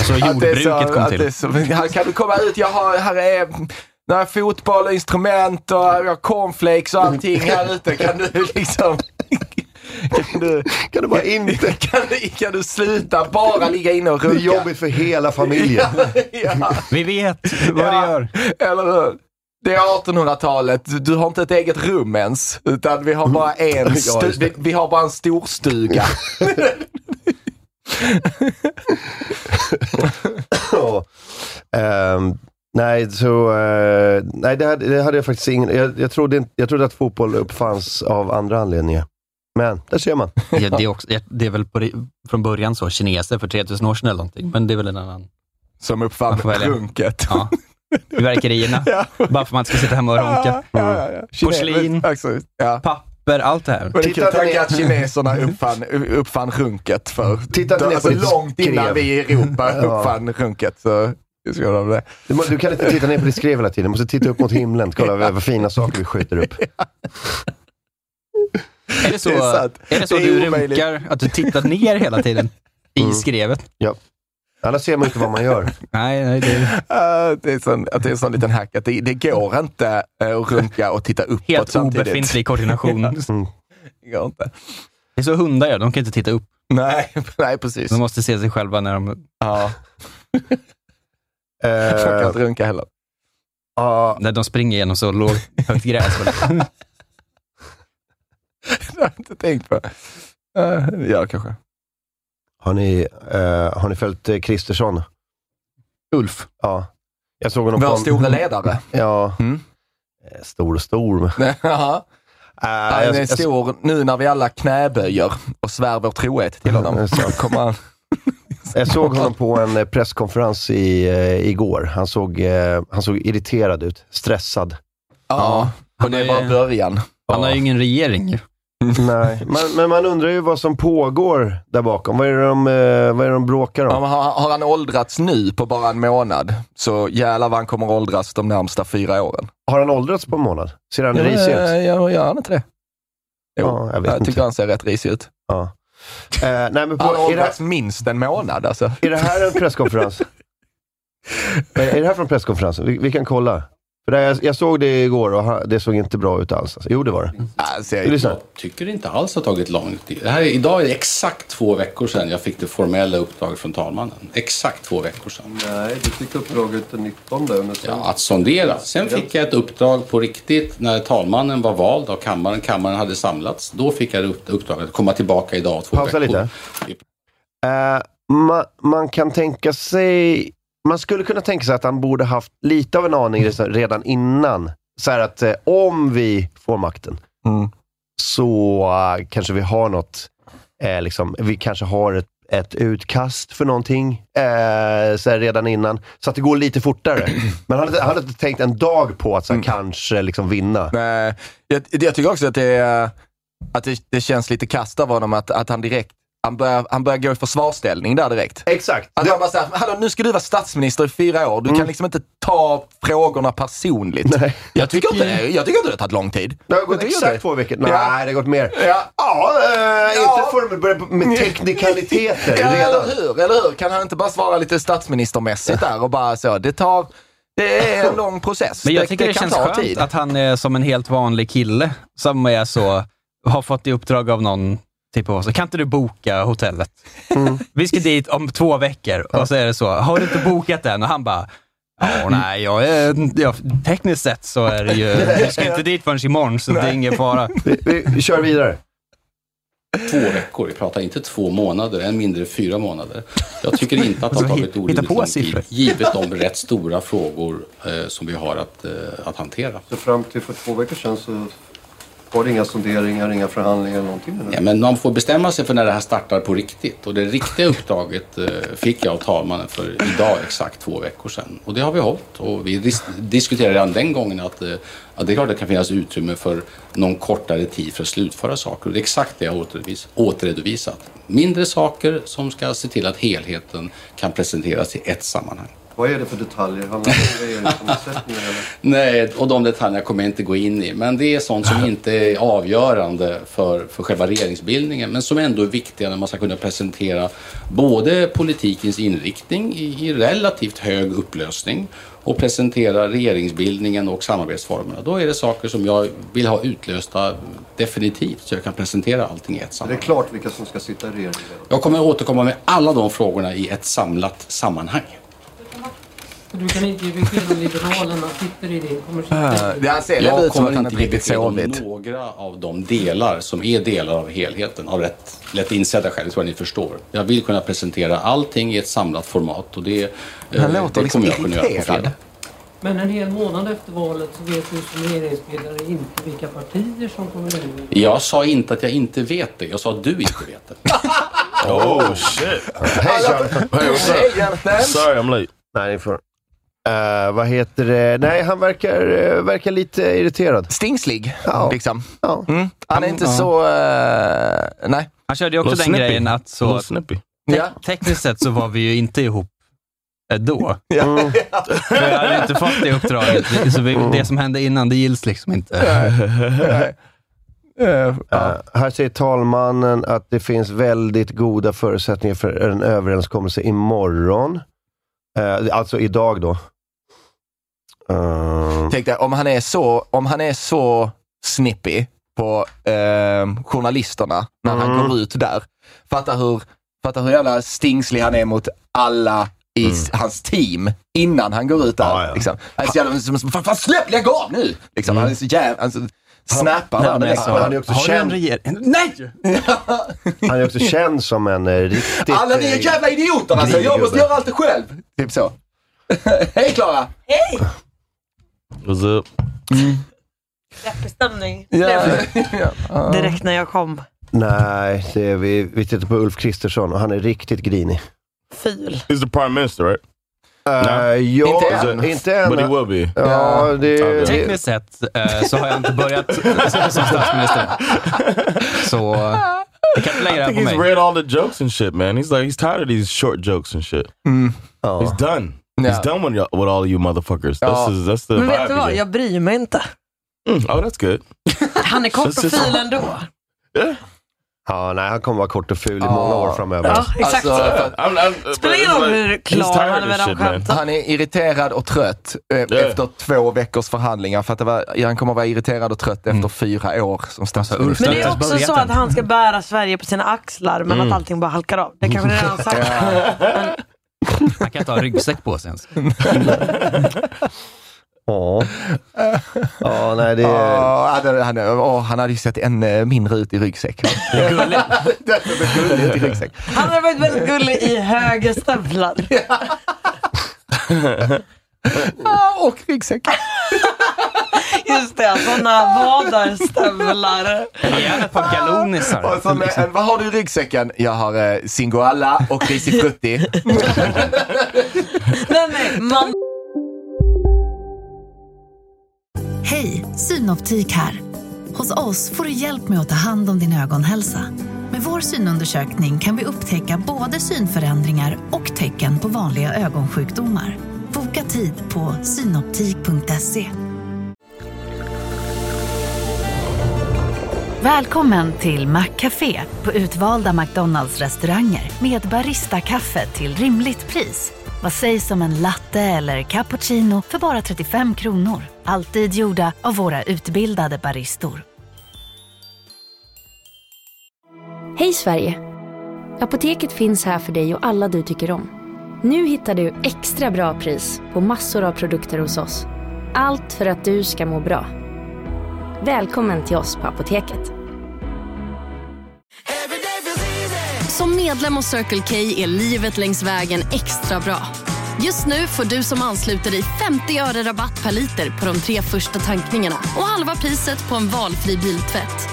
Så Att det jordbruket så- kom att till. så- kan du komma ut? Jag har, här är några fotboll och instrument och cornflakes och allting här ute. Kan du liksom... Kan du, Kan du bara inte... kan du, kan du sluta bara ligga inne och Det är runka? jobbigt för hela familjen. (laughs) ja, Vi vet vad det gör. eller hur? Det är 1800-talet. Du, har inte ett eget rum ens. Utan vi har bara en, (laughs) Ja, stu- vi, vi har bara en storstuga. (laughs) Ja. Nej, så, eh, nej det, hade, det hade jag faktiskt ingen... Jag, jag, trodde inte, jag trodde att fotboll uppfanns av andra anledningar. Men, där ser man. Ja, det, är också, det är väl på, från början så, kineser för 3000 år sedan eller någonting, men det är väl en annan... Som uppfann runket. Ja. Fyrverkerierna, (laughs) Ja. bara för att man ska sitta hemma och runka. Ja, ja, ja. Kine- Porslin. Alltså, ja. Papper, allt det här. Men det är kul Titta att ner- tänka att kineserna uppfann, uppfann runket för Titta inte ner alltså, långt innan vi i Europa (laughs) Ja. uppfann runket. Så, det ska jag det. Du, du kan inte titta ner på ditt skrev hela tiden. Du måste titta upp mot himlen. Kolla vad, vad fina saker vi skjuter upp. Är det så, Det är är det så Det är du omöjligt. runkar, att du tittar ner hela tiden i Mm. skrevet? Ja. Annars ser man inte vad man gör. Nej, nej, det är Uh, det, är sån, att det är en sån liten hack att det, det går inte uh, att runka och titta uppåt helt samtidigt. obefintlig koordination. (laughs) Mm. Det går inte. Det är så hundar gör, de kan inte titta upp. Nej, (laughs) nej precis. De måste se sig själva när de... Ja, jag kan Eh, inte runka heller. ja, När de springer genom så (laughs) lågt, högt gräs. Det har jag inte tänkt på. Uh, ja, kanske. har, ni, eh, har ni följt Kristersson? Ulf. Ja. Jag såg honom Vår på... stora ledare. (laughs) Ja. Mm. Stor och stor. (laughs) Han jag- är jag- stor nu när vi alla knäböjer och svär vår trohet till honom. Så kommer han Jag såg honom på en eh, presskonferens i, eh, igår. Han såg, eh, han såg irriterad ut, stressad. Ja, och det är bara början. Han har ju ingen regering ju. (laughs) Nej, men, men man undrar ju vad som pågår där bakom. Vad är det de, vad är det de bråkar om? Ja, har, har han åldrats nu på bara en månad, så jävlar vad han kommer åldras de närmsta fyra åren. Har han åldrats på en månad? Ser han risig ut? Ja, ja, gör han inte det? Jo, Ja, jag vet jag tycker inte. han ser rätt risig ut. Ja. Eh, nej, men på, Han har det, minst en månad alltså. är det här en presskonferens? (laughs) Eh, är det här från presskonferensen? Vi, vi kan kolla. För det, jag, jag såg det igår och det såg inte bra ut alls. Alltså. Jo, det var det. Ja, ser, Vi lyssnar. Jag tycker det inte alls har tagit lång tid. Det här är, idag är det exakt två veckor sedan jag fick det formella uppdraget från talmannen. Exakt två veckor sedan. Nej, du fick uppdraget den 19. Men sen... Ja, att sondera. Sen fick jag ett uppdrag på riktigt när talmannen var vald av kammaren. Kammaren hade samlats. Då fick jag upp- uppdraget att komma tillbaka idag två Pausa veckor. lite. Eh, ma, man kan tänka sig... Man skulle kunna tänka sig att han borde haft lite av en aning redan innan. Så att eh, om vi får makten Mm. så eh, kanske vi har något, eh, liksom, vi kanske har ett, ett utkast för någonting eh, så redan innan. Så att det går lite fortare. (clears throat) Men han hade, han hade inte tänkt en dag på att så här, kanske liksom vinna. Nej, jag, jag tycker också att det, är- att det, det känns lite kast av honom att, att han direkt han börjar, han börjar gå i försvarsställning där direkt. Exakt. Att han bara säger, hallå nu ska du vara statsminister i fyra år. Du kan liksom inte ta frågorna personligt. Nej. Jag, tycker inte, det- jag tycker inte det har tagit lång tid. Det har gått exakt inte. två veckor. Nej, Ja. det har gått mer. Ja. Ja, eh, Ja. inte börja med (laughs) teknikaliteter Ja, redan. eller hur? Eller hur? Kan han inte bara svara lite statsministermässigt där och bara så, det tar, det är en lång process. Men jag tycker det, kan känns skönt tid. att han är som en helt vanlig kille som är så, har fått i uppdrag av någon, typ av så kan inte du boka hotellet? Mm. (laughs) Vi ska dit om två veckor och så är det så, har du inte bokat den? Och han bara, Ja, (laughs) nej, jag är, ja, tekniskt sett så är det ju, vi ska inte dit förrän imorgon, så det är ingen fara. (laughs) Vi, vi, vi kör vidare. Två veckor, vi pratar inte två månader, än mindre fyra månader. Jag tycker inte att det har Alltså, tagit hitta orimligt på lång siffror. tid, givet de rätt stora frågor eh, som vi har att, eh, att hantera. Så fram till för två veckor sedan så var det inga sonderingar, inga förhandlingar, någonting? Eller? Ja, men man får bestämma sig för när det här startar på riktigt. Och det riktiga uppdraget eh, fick jag av talmannen för idag exakt två veckor sedan. Och det har vi hållit. Och vi diskuterade redan den gången att, eh, att det är klart att det kan finnas utrymme för någon kortare tid för att slutföra saker. Och det är exakt det jag har återredovisat. Mindre saker som ska se till att helheten kan presenteras i ett sammanhang. Vad är det för detaljer? Handlar det om eller? Nej, och de detaljerna kommer jag inte gå in i. Men det är sånt som (laughs) inte är avgörande för, för själva regeringsbildningen. Men som ändå är viktiga när man ska kunna presentera både politikens inriktning i, i relativt hög upplösning och presentera regeringsbildningen och samarbetsformerna. Då är det saker som jag vill ha utlösta definitivt så jag kan presentera allting i ett Är det sammanhang. klart vilka som ska sitta i regeringen? Jag kommer återkomma med alla de frågorna i ett samlat sammanhang. Du kan inte ge besked om Liberalerna sitter i din kommer sitta i Det han ser Jag lite ut som kommer att han inte inte ge riktigt besked om sovit. några av de delar som är delar av helheten av rätt lätt insedda skäl, tror jag ni förstår. Jag vill kunna presentera allting i ett samlat format och det, eh, Han låter det liksom kommer jag kunna göra på irriterad. Men en hel månad efter valet så vet du som regeringsbildare inte vilka partier som kommer in. Jag sa inte att jag inte vet det, jag sa att du inte vet det. (laughs) Oh shit. Hej Jonathan. Hey, what's Hej up? Jonathan! Sorry I'm late. Nej, ni får... Eh, vad heter det? Nej, han verkar, eh, verkar lite irriterad. Stingslig, Ja. liksom. Ja. Mm. Han är inte Ja. så... eh, nej. Han körde ju också Little den snippy. grejen att så, te- Ja. tekniskt sett så var vi ju inte ihop då. (laughs) Mm. För jag hade inte fått det uppdraget. Så vi, det som hände innan, det gills liksom inte. Nej. (laughs) Eh, Eh, här säger talmannen att det finns väldigt goda förutsättningar för en överenskommelse imorgon. Uh, alltså idag då. Eh, Tänk dig, om han är så, om han är så snippy på eh, journalisterna när han Mm. går ut där. Fatta hur, fatta hur jävla stingslig han är mot alla i s- hans team innan han går ut där. Mm. Ja. Liksom. Han är så jävla, som, fan, fan släpp, lägg av nu! Liksom. Han är så jävla, alltså, snappar direkt. alltså, han är också har en känd- regering? Nej! (laughs) han är också känd som en eh, riktigt... Alla ni är eh, jävla idioter alltså, jag måste göra allt själv. Typ så. (laughs) Hej Klara! What's up? Deppig stämning. Ja. Blev Direkt när jag kom. Nej, det är, vi, vi tittar på Ulf Kristersson och han är riktigt grinig. ful. He's the prime minister, right? Uh, ja, Is it- inte än. But he will be. Ja, det... Okay. Tekniskt sett eh, så har jag inte börjat (laughs) som statsminister. Så jag kan inte lägga det I här think på he's mig. read all the jokes and shit, man. He's like he's tired of these short jokes and shit. He's done. He's done with, with all you motherfuckers. Ja. That's, his, that's the Men vet du vad, jag bryr mig inte. Mm, oh, that's good. Han är kort och ful ändå. Ja, nej, han kommer vara kort och ful i många år framöver. Ja, exakt. Alltså, Spelar ingen roll hur klar han är med de skämten. Han är irriterad och trött eh, efter två veckors förhandlingar. För att det var, han kommer att vara irriterad och trött efter fyra år som statsminister. Men det är också så att han ska bära Sverige på sina axlar, men Mm. att allting bara halkar av. Det kanske redan sagt. (laughs) Han kan inte ha ryggsäck på sig ens. Ja. Ja, nej det är... Ja, han, han, åh, han hade ju sett en eh, mindre ut i ryggsäck. Ut i ryggsäck. Han hade varit väldigt gullig i högerstövlar. (laughs) (laughs) Ah, och ryggsäck. Just det, sådana vadarstövlar. Gärna ett par galonisar. Och så med, vad har du i ryggsäcken? Jag har eh, Singoalla och Risifrutti. nej, nej, man... Hej, Synoptik här. Hos oss får du hjälp med att ta hand om din ögonhälsa. Med vår synundersökning kan vi upptäcka både synförändringar och tecken på vanliga ögonsjukdomar. Boka tid på synoptik.se. Välkommen till Maccafé på utvalda McDonalds restauranger med Baristakaffe till rimligt pris. Vad sägs om en latte eller cappuccino för bara 35 kronor? Alltid gjorda av våra utbildade baristor. Hej Sverige! Apoteket finns här för dig och alla du tycker om. Nu hittar du extra bra pris på massor av produkter hos oss. Allt för att du ska må bra. Välkommen till oss på Apoteket. Som medlem hos Circle K är livet längs vägen extra bra. Just nu får du som ansluter dig 50 öre rabatt per liter på de tre första tankningarna och halva priset på en valfri biltvätt.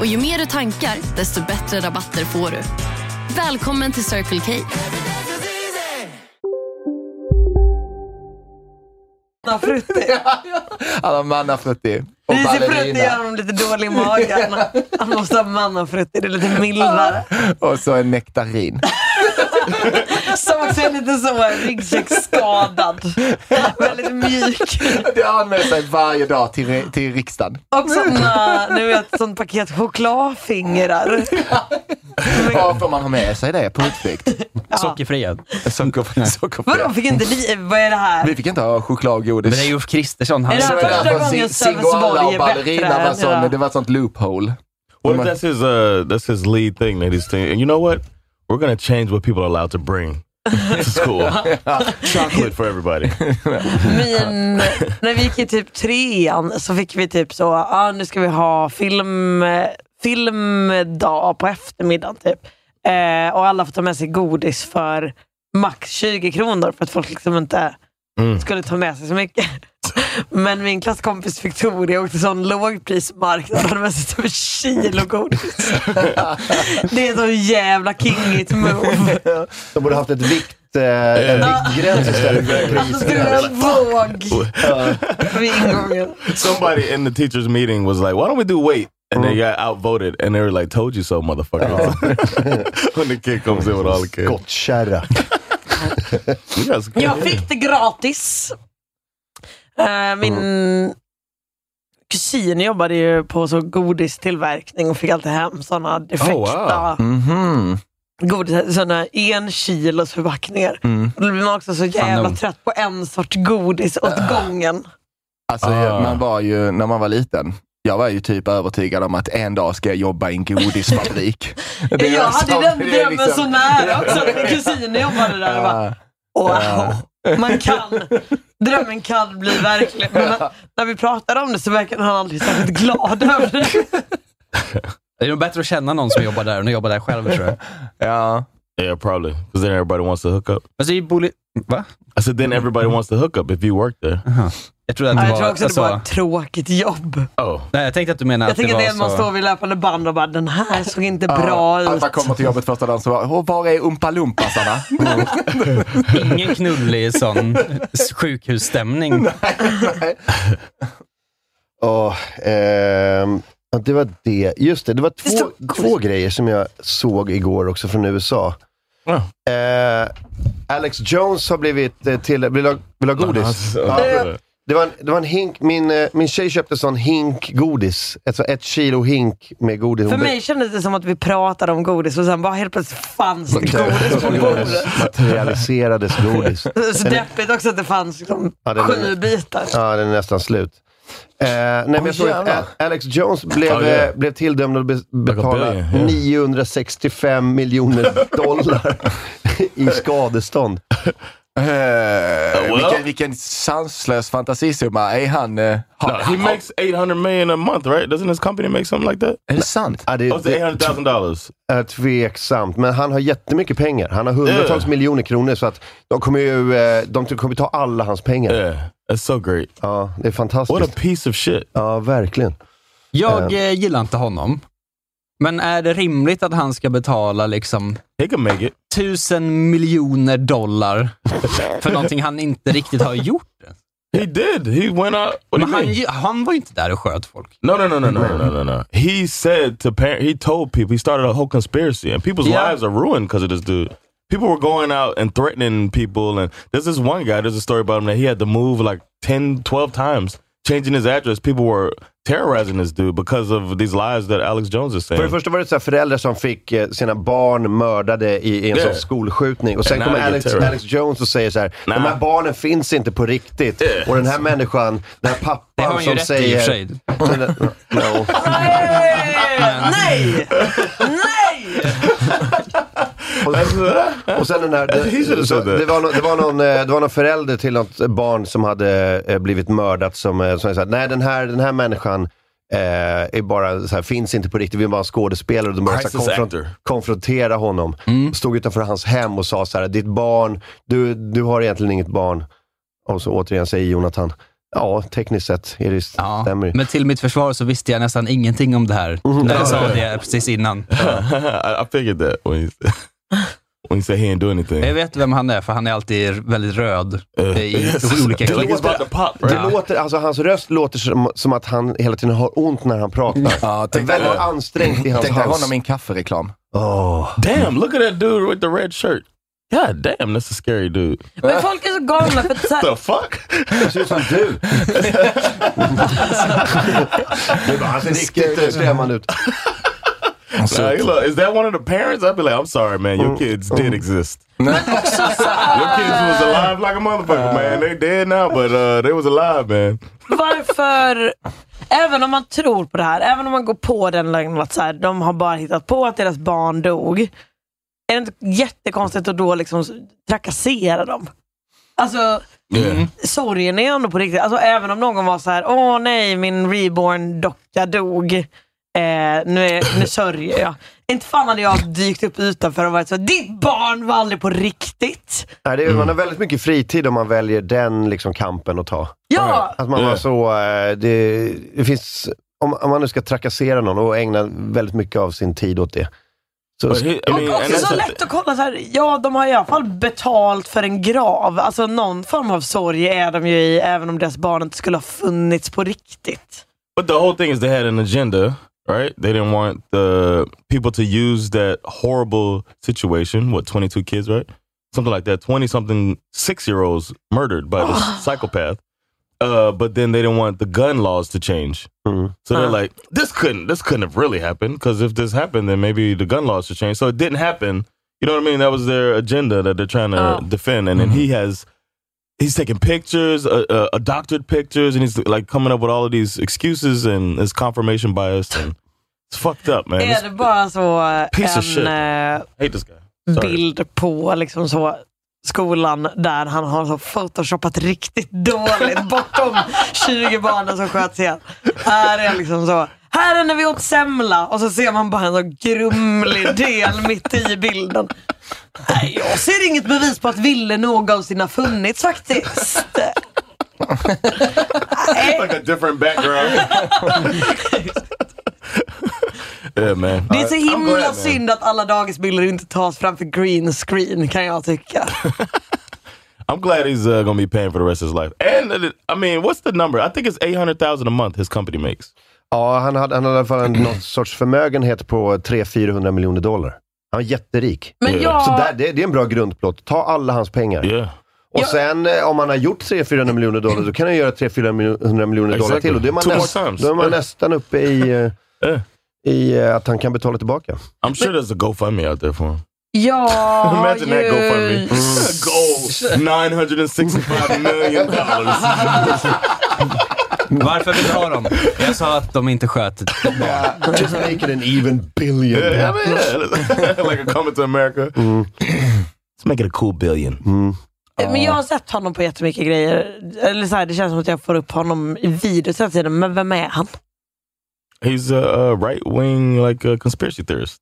Och ju mer du tankar, desto bättre rabatter får du. Välkommen till Circle K. Frutti. (laughs) Han har mannafrutti. Och Risifrutti gör honom lite dålig i magen. Han måste ha mannafrutti, det är lite mildare. (laughs) Och så en nektarin. (laughs) Som också är lite så ryggsäcksskadad. Väldigt mjuk. Det med sig varje dag till, till riksdagen. Och såna, ni vet, sånt paket chokladfingrar. Ja, får man ha med sig det på utflykt? Sockerfria. Socker, sockerfria. Vadå, fick inte ni, vad är det här? Vi fick inte ha choklad och godis. Men det är Ulf Kristersson. Han Är det här första gången Sölvesborg är bättre var, än det var ett sånt loophole. What if that's his uh that's his lead thing that he's thinking? You know what? We're gonna change what people are allowed to bring to (laughs) school. (laughs) Chocolate for everybody. Min, när vi gick i typ trean så fick vi typ så, ah, nu ska vi ha film, filmdag på eftermiddagen. Typ. Eh, och alla får ta med sig godis för max 20 kronor för att folk liksom inte Mm. skulle ta med sig så mycket. Men min klasskompis Victoria åkte sån lågprismarknad och hade med sig typ ett kilo godis. Det är så jävla kingigt move. De borde haft ett vikt, eh, en viktgräns istället för en Alltså prisgräns. våg vid ingången. Somebody in the teachers meeting was like, "Why don't we do weight?" And they got outvoted, and they were like, "Told you so, motherfucker." (laughs) when the kid comes in with all the kids, Skottkärra. (laughs) Jag fick det gratis. Eh, Min kusin jobbade ju på så godistillverkning och fick alltid hem sådana defekta Mhm. godis, sådana en kilos förpackningar. Mm. Då blir man också så jävla Kanon. trött på en sorts godis åt gången. Alltså, Ah. man var ju, när man var liten, jag var ju typ övertygad om att en dag ska jag jobba i en godisfabrik. (laughs) Jag hade den drömmen liksom- så nära också. Min kusin jobbade där och bara, wow. Man kan, drömmen kan bli verklighet. Men när, när vi pratade om det så verkade han aldrig särskilt glad över det. Det är nog bättre att känna någon som jobbar där än att jobba där själv tror jag. Ja. Yeah, probably. Because then everybody wants to hook up. Alltså, i boli- Va? I said then everybody wants to hook up if you work there. Jag trodde att Ja, det jag var... tror också alltså, att det var ett tråkigt jobb. Oh. Nej, jag tänkte att du menar Jag att det tänker var det är att man så... står vid löpande band och bara, den här såg inte bra Ja, Att ut. man kommer till jobbet första dagen så bara, "Åh, var är Umpa Lumpasarna? (laughs) Ingen knullig sån sjukhusstämning. (laughs) Ja, ehm, ja, det var det. Just det, det var två, två grejer som jag såg igår också från USA. Eh, Alex Jones har blivit eh, till... Vill du ha, vill du ha godis? Ja, Ja. Det var, en, det var en hink, min, eh, min tjej köpte sån hink godis. Alltså ett kilo hink med godis. För mig kändes det som att vi pratade om godis och sen bara helt plötsligt fanns det godis på bordet. materialiserades godis. (laughs) Så deppigt också att det fanns liksom Ja, den är- sju bitar. Ja, den är nästan slut. Eh, nej, men jag såg att Alex Jones blev, Ja, ja. eh, blev tilldömd att be- betala billion, ja. 965 miljoner (laughs) dollar i skadestånd. Eh, well. vilken, vilken sanslös fantasisumma. Är han... eh, har, No, he makes 800 million a month, right? Doesn't his company make something like that? Är det sant? Ja, det, Oh, it's 800,000 dollars. är tveksamt, men han har jättemycket pengar. Han har hundratals miljoner kronor, så att de kommer ju eh, de kommer ta alla hans pengar. Yeah, that's so great. Ja, det är fantastiskt. What a piece of shit. Ja, verkligen. Jag eh, gillar inte honom. Men är det rimligt att han ska betala liksom tusen miljoner dollar för någonting han inte riktigt har gjort? He did. He went out. What Men han, han var ju inte där och sköt folk. No, no, no, no, no, no, no, no. He said to parent, he told people, he started a whole conspiracy and people's yeah. lives are ruined because of this dude. People were going out and threatening people and there's this one guy, there's a story about him that he had to move like 10, 12 times changing his address. People were terrorizing this dude because of these lies that Alex Jones is saying. För det första var det så här föräldrar som fick eh, sina barn mördade i, i en Yeah. sån skolskjutning. Och sen kommer Alex. Alex Jones och säger så här, Nah. de här barnen finns inte på riktigt. Yeah. Och den här människan, den här Det har pappan han ju som rätt i säger... och för sig. (laughs) No. Nej! (laughs) Nej! (laughs) Och, och sen den här, det, så, det, var någon, det, var någon, eh, det var någon förälder till något barn som hade eh, blivit mördat som, eh, som sa nej den här, den här människan eh, är bara, så här, finns inte på riktigt, vi är bara skådespelare. Och de började så här, actor. konfrontera honom. Stod utanför hans hem och sa så här, ditt barn, du, du har egentligen inget barn. Och så återigen säger Jonathan, ja tekniskt sett är det, stämmer ju. Men till mitt försvar så visste jag nästan ingenting om det här. När jag sa det precis innan. (laughs) I figured that he, when he do anything. Jag vet vem han är, för han är alltid väldigt röd Uh, i yes. olika klipp. Det låter, alltså, hans röst låter som, som att han hela tiden har ont när han pratar. Ja, det är väldigt dig- ansträngt i hans Tänk dig hals. honom i en kaffereklam. Oh. Damn, look at that dude with the red shirt. God damn, that's a scary dude. Men folk är så galna för att The fuck? Det ser ut som du. (laughs) Han ser riktigt eh, skrämmande ut. Like, look, is that one of the parents? I'd be like, I'm sorry, man. Your kids did exist. (laughs) Your kids was alive like a motherfucker, man. They dead now, but uh, they was alive, man. varför, även om man tror på det här, även om man går på den lögnen att så här, de har bara hittat på att deras barn dog, är det inte jättekonstigt att då liksom trakassera dem? Alltså, Yeah. sorgen är ändå på riktigt. Alltså, även om någon var så här, åh nej, min reborn docka dog. Eh, nu, är, nu sörjer jag. Inte fan hade jag dykt upp utanför och varit så ditt barn var aldrig på riktigt. Nej, det är, Man har väldigt mycket fritid om man väljer den liksom, kampen att ta. Ja! Att man var Yeah. så, eh, det, det finns, om, om man nu ska trakassera någon och ägna väldigt mycket av sin tid åt det. Så, Och också så lätt att kolla så här, ja de har i alla fall betalt för en grav. Alltså någon form av sorg är de ju i, även om deras barn inte skulle ha funnits på riktigt. But the whole thing is they had an agenda, right? They didn't want the people to use that horrible situation. What, 22 kids, right? Something like that. 20 something six year olds murdered by this (sighs) (sighs) psychopath. Uh, but then they didn't want the gun laws to change. So they're like, this couldn't, this couldn't have really happened because if this happened, then maybe the gun laws should change. So it didn't happen. You know what I mean? That was their agenda that they're trying to Oh. defend. And then he has he's taking pictures, uh, uh, doctored pictures, and he's like coming up with all of these excuses and his confirmation bias, and it's fucked up, man. är det bara så Piece of shit. en eh, hate this guy. Sorry. bild på liksom så skolan där han har så photoshoppat riktigt dåligt (laughs) bortom 20 barnen som sköts ihjäl. Här är liksom så, här är när vi åt semla och så ser man bara en så grumlig del mitt i bilden. Nej, jag ser inget bevis på att Ville någonsin har funnits faktiskt. like a different background. (laughs) yeah man. Det är så I'm glad, himla man. synd att alla dagisbilder inte tas framför green screen kan jag tycka. (laughs) I'm glad he's uh, gonna be paying for the rest of his life. And uh, I mean, what's the number? I think it's eight hundred thousand a month his company makes. Ja, han hade, han hade i alla fall en, någon sorts förmögenhet på 300-400 miljoner dollar. Han var jätterik. Men jag- Så där, det, det är en bra grundplåt. Ta alla hans pengar. Och Jag- sen eh, om man har gjort 300-400 miljoner dollar, då kan han göra 300-400 miljoner dollar Exactly. till. Och då är man, Two more näst, times. då är man Yeah. nästan uppe i, eh, i eh, att han kan betala tillbaka. I'm sure there's a GoFundMe out there for him. Ja, (laughs) Imagine that ju- GoFundMe. (laughs) Goal 965 million dollars. (laughs) Varför vill du ha dem? Jag sa att de inte sköt ett barn. Just make it an even billion. Yeah, I mean, yeah. like a coming to America. Let's make it a cool billion. Men jag har sett honom på jättemycket grejer. Eller så här, det känns som att jag får upp honom i videos hela tiden. Men vem är han? He's a, a right wing like a conspiracy theorist.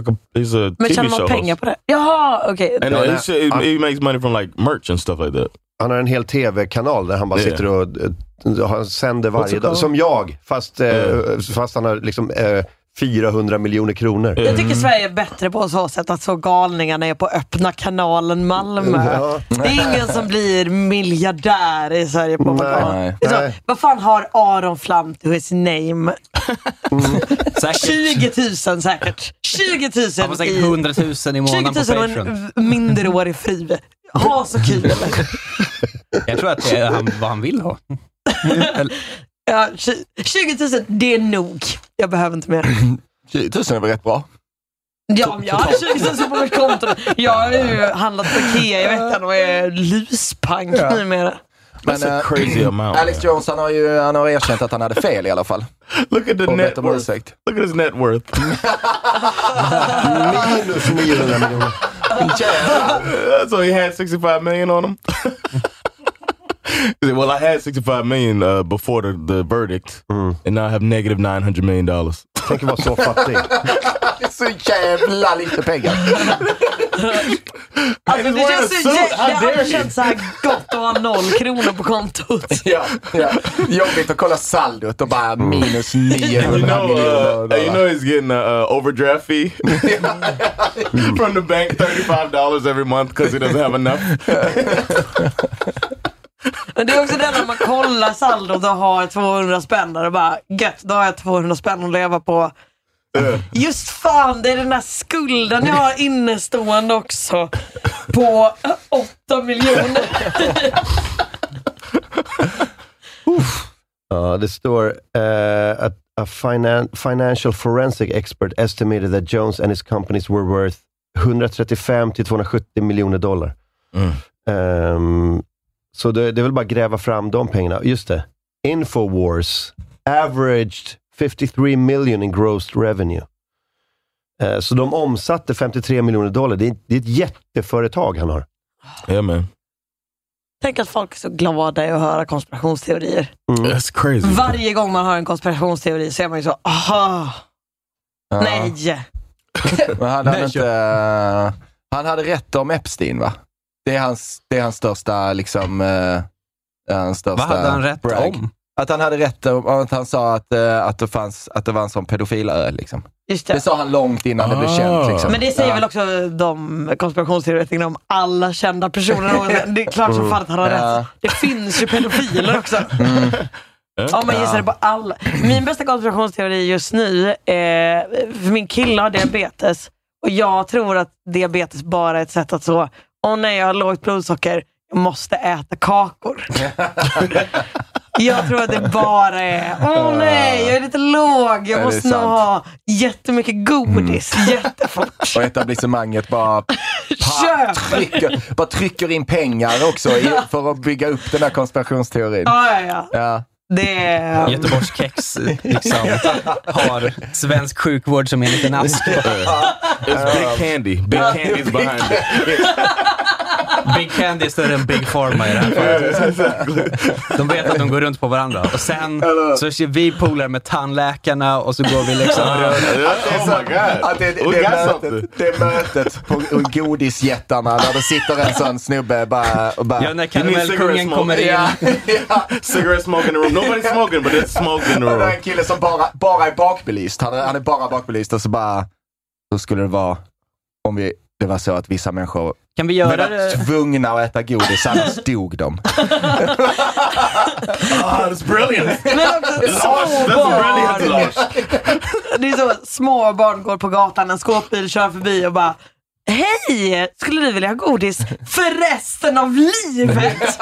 Like a, he's a Men TV tjänar man show pengar host. på det? Jaha, okej. And Ja, uh, he, he makes money from like merch and stuff like that. Han har en hel tv-kanal där han bara Yeah. sitter och eh, han sänder varje dag. Som jag, fast, eh, fast han har liksom eh, 400 miljoner kronor. Jag tycker Sverige är bättre på så sätt att så galningarna är på öppna kanalen Malmö. Ja. Det är ingen som blir miljardär i Sverige på Nej. Nej. Vad fan har Aron Flam to his name? (laughs) Säkert. 20 000 säkert. 20 000 Han får säkert i- 100 000 i 20 månaden på 000 och Patreon. en minderårig fru. Ha så kul. (laughs) Jag tror att det är han, vad han vill ha. (laughs) Ja, 20 000, det är nog. Jag behöver inte mer. (clears throat) 20 000 är väl rätt bra? Ja, jag har 20 000 på mitt konto. Jag har ju handlat på Ikea i veckan och är luspank Ja. numera. Men, That's a eh, crazy amount. Alex Jones han har ju han har erkänt att han hade fel i alla fall. (laughs) Look at the Och net worth. ursäkt. Look at his net worth. (laughs) Minus 900 miljoner. so he had 65 million on him. He (laughs) said, well, I had 65 million uh, before the, the verdict, and now I have negative 900 million dollars. Tänk att vara så fattig. så jävla lite pengar. Alltså, det känns så suit. jä- How det har dare aldrig he? känts så här gott att ha noll kronor på kontot. (laughs) ja, ja. Jobbigt att kolla saldot och bara minus 900 you know, miljoner uh, you know he's getting a uh, overdraft fee (laughs) from the bank, thirty-five dollars every month because he doesn't have enough. Men det är också det när man kollar saldot och har 200 spänn där och bara gött, då har jag 200 spänn att leva på. Just fan, det är den där skulden jag har innestående också. På 8 miljoner. (laughs) Ja, det står uh, a, a finan financial forensic expert estimated that Jones and his companies were worth 135 till 270 miljoner dollar. Ehm, så det, det är väl bara att gräva fram de pengarna. Just det. Infowars averaged 53 million in gross revenue. Eh, så de omsatte 53 miljoner dollar. Det är, det är ett jätteföretag han har. Yeah, man. Tänk att folk är så glada i att höra konspirationsteorier. That's crazy. Varje gång man hör en konspirationsteori så är man ju så, aha, Ja. nej. Men hade han, inte, eh, han hade rätt om Epstein va? Det är hans, det är hans största, liksom, eh, hans största Vad hade han rätt brag. om? Att han hade rätt om, att han sa att, eh, att, det fanns, att det var en sån pedofilö. Liksom. Just det. Det sa han långt innan det blev känt. Liksom. Men det säger Ja. väl också de konspirationsteoretikerna om alla kända personer. Det är klart som fan att han har Ja. rätt. Det finns ju pedofiler också. (laughs) Mm. Om man gissar på alla. Min bästa konspirationsteori just nu, är, för min kille har diabetes och jag tror att diabetes bara är ett sätt att så, åh nej jag har lågt blodsocker, jag måste äta kakor. (laughs) Jag tror att det bara är, åh nej, jag är lite låg, jag måste nog sant. ha jättemycket godis jättefort. Och etablissemanget bara, (laughs) trycker, bara trycker in pengar också i, för att bygga upp den här konspirationsteorin. Ja, ja, ja. Ja. Det är... Göteborgskex liksom, har svensk sjukvård som en liten ask. It's big candy. Big candy's behind it. (laughs) Big Candy är större än Big Pharma i det här fallet. De vet att de går runt på varandra. Och sen så är vi polare med tandläkarna och så går vi liksom runt. Att det, är så, att det, det, We det, got mötet, something. det är mötet på godisjättarna där det sitter en sån snubbe bara, och bara Ja, när karamellkungen cigarette kommer in. Ja. (laughs) Cigarette smoke in the room. Nobody's smoking, but it's smoke in the Och det är room. en kille som bara, bara är bakbelyst. Han är, han är bara bakbelyst och så bara, hur skulle det vara om vi, det var så att vissa människor Kan vi göra var det? tvungna att äta godis, annars (laughs) dog de. Ah, it's brilliant. (laughs) Men också That's små a brilliant barn. launch. Det är så, små barn går på gatan, en skåpbil kör förbi och bara Hej! Skulle du vilja ha godis för resten av livet?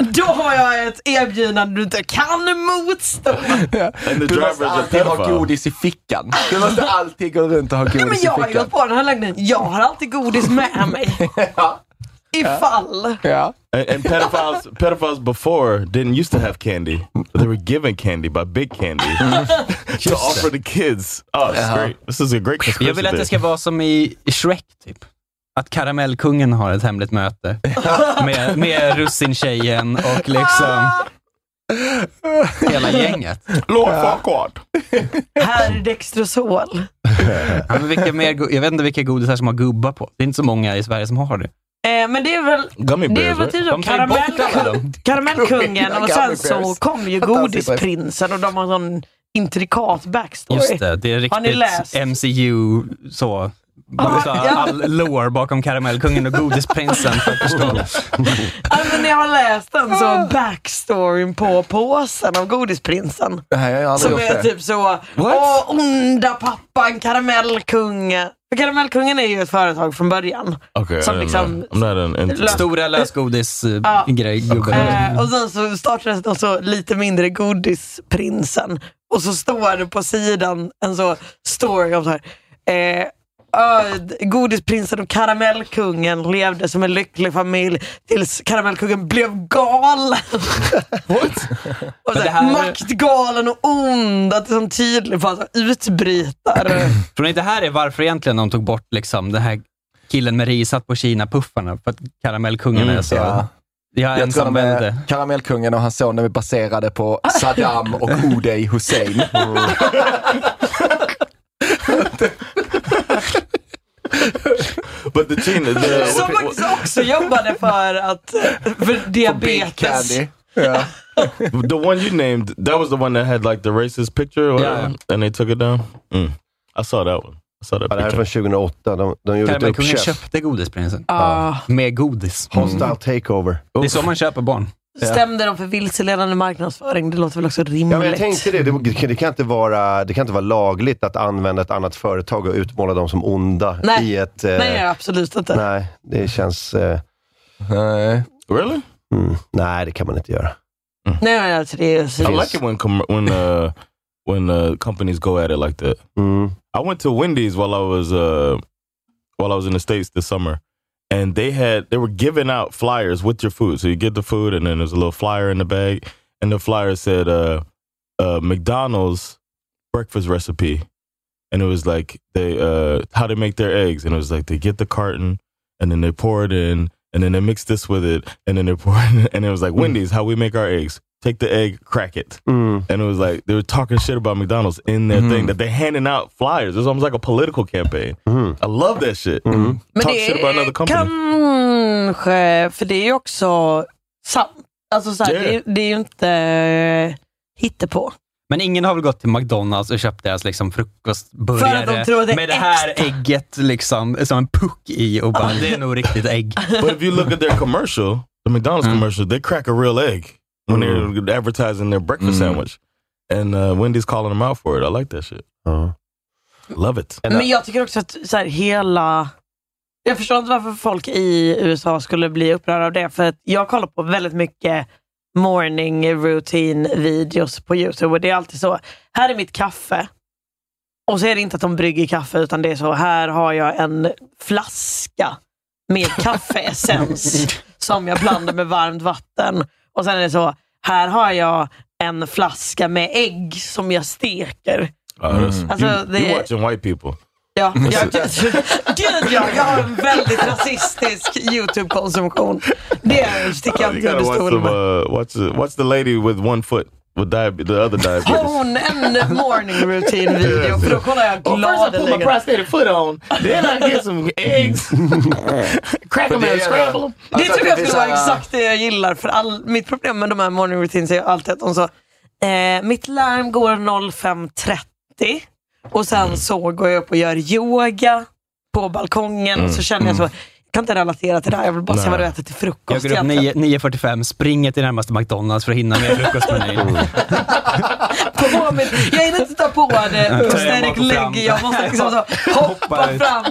(laughs) Då har jag ett erbjudande du inte kan motstå. Du måste alltid ha godis i fickan. Du måste alltid gå runt och ha godis i jag har ju fickan. gått på den här lögnen. Jag har alltid godis med mig. (laughs) Ifall. Ja. And, and pedophiles, pedophiles before didn't used to have candy. They were given candy by Big Candy (laughs) to offer the kids. Oh, it's Uh-huh. great. This is a great conspiracy Jag vill att det ska vara som i Shrek, typ. Att karamellkungen har ett hemligt möte (laughs) med, med russintjejen och liksom hela gänget. Lord Farquaad. Herr Dextrosol. Ja, men vilka mer, go- jag vet inte vilka godisar som har gubbar på. Det är inte så många i Sverige som har det. Eh, men det är väl, Gummy det är bears, väl right? typ De tar ju bort alla karamell, (laughs) karamellkungen (laughs) och sen så kom ju godisprinsen och de har sån intrikat backstory. Just det, det är Har ni läst? riktigt MCU så. Alltså, ja. All lore bakom karamellkungen och godisprinsen. för att förstå. Ja, men jag har läst den så backstoryn på påsen av godisprinsen. Nej, jag har aldrig Som gjort är det. typ så, åh onda pappan, karamellkungen. För karamellkungen är ju ett företag från början. Okay, Som liksom- an into Lö- Stora Ja. lösgodis-grej, gubben. Eh, och sen så startades de så lite mindre Godisprinsen. Och så står det på sidan en så story om så här. Eh, Uh, godisprinsen och karamellkungen levde som en lycklig familj tills karamellkungen blev galen. (laughs) What? och så här, Maktgalen och ond, att det är på att utbrytare. Tror ni inte det här är varför egentligen de tog bort liksom, den här killen med risat på Kina-puffarna? För att karamellkungen är så... ja. Jag Jag tror de. Karamellkungen och hans son är baserade på Saddam och Uday Hussein. (laughs) But the China, the, Som faktiskt också jobbade för att för diabetes. Yeah. the one you named, that was the one that had like the racist picture, or whatever, Yeah. and they took it down. Mm. I saw that one. I saw that Ja, det här är från 2008. De, de gjorde ett uppköp. köpte godisprinsen. Ah. Med godis. Hostile takeover. Det är så man köper barn. Stämde de för vilseledande marknadsföring? Det låter väl också rimligt? Ja, men jag tänkte det. Det, det, kan inte vara, det kan inte vara lagligt att använda ett annat företag och utmåla dem som onda Nej. i ett... eh, Nej, absolut inte. nej, det känns... Eh, Nej. Really? mm, nej, det kan man inte göra. Nej, nej, alltså, det är I seriöst. like it when com- when uh, when uh, companies go at it like that. Mm. I went to Wendy's while I was uh, while I was in the states this summer, and they had they were giving out flyers with your food. So you get the food, and then there's a little flyer in the bag, and the flyer said uh, uh, McDonald's breakfast recipe, and it was like they uh, how they make their eggs, and it was like they get the carton, and then they pour it in, and then they mix this with it, and then they pour (laughs) it, in, and it was like Wendy's how we make our eggs. Take the egg, crack it, Mm. and it was like they were talking shit about McDonald's in their thing that they handing out flyers. It was almost like a political campaign. Mm. I love that shit. Men Talk det shit about another är company. kanske, för det är ju också sant. Alltså så här, Yeah. det, är, det är ju inte eh, hittepå. Men ingen har väl gått till McDonalds och köpt deras liksom För att frukostburgare de med det här extra. ägget liksom, som en puck i och bara, det är nog riktigt ägg. but if you look at their commercial, the McDonald's commercial, they crack a real egg when they're advertising their breakfast sandwich, and uh, Wendy's calling them out for it. I like that shit. Ja. Love it. Men jag tycker också att så här, hela... Jag förstår inte varför folk i USA skulle bli upprörda av det, för att jag kollar på väldigt mycket morning routine videos på YouTube och det är alltid så, här är mitt kaffe. Och så är det inte att de brygger kaffe, utan det är så, här har jag en flaska med (laughs) kaffeessens som jag blandar med varmt vatten. Och sen är det så, här har jag en flaska med ägg som jag steker. That's- Alltså, det- you watching white people. Ja, (laughs) ja gud, ja, jag har en väldigt rasistisk YouTube-konsumtion. Det sticker jag inte under watch stol some, med. uh, watch the lady with one foot. With diabetes, the other diabetes. Har hon en morning routine video? För då kollar jag Well, first I put my prosthetic foot on, then I get some eggs, crack them and scramble them. Det tror jag skulle vara exakt det jag gillar. För all, mitt problem med de här morning routines är alltid att de så, eh, mitt larm går 05.30 och sen så går jag upp och gör yoga på balkongen och så känner jag så, jag kan inte relatera till det här, jag vill bara se Nej. vad du äter till Jag frukost. går upp egentligen. 9 9.45, springer till närmaste McDonalds för att hinna med frukostmenyn. (laughs) på mitt, jag hinner inte ta på det prosthetic jag leg. Jag måste liksom så (laughs) hoppa fram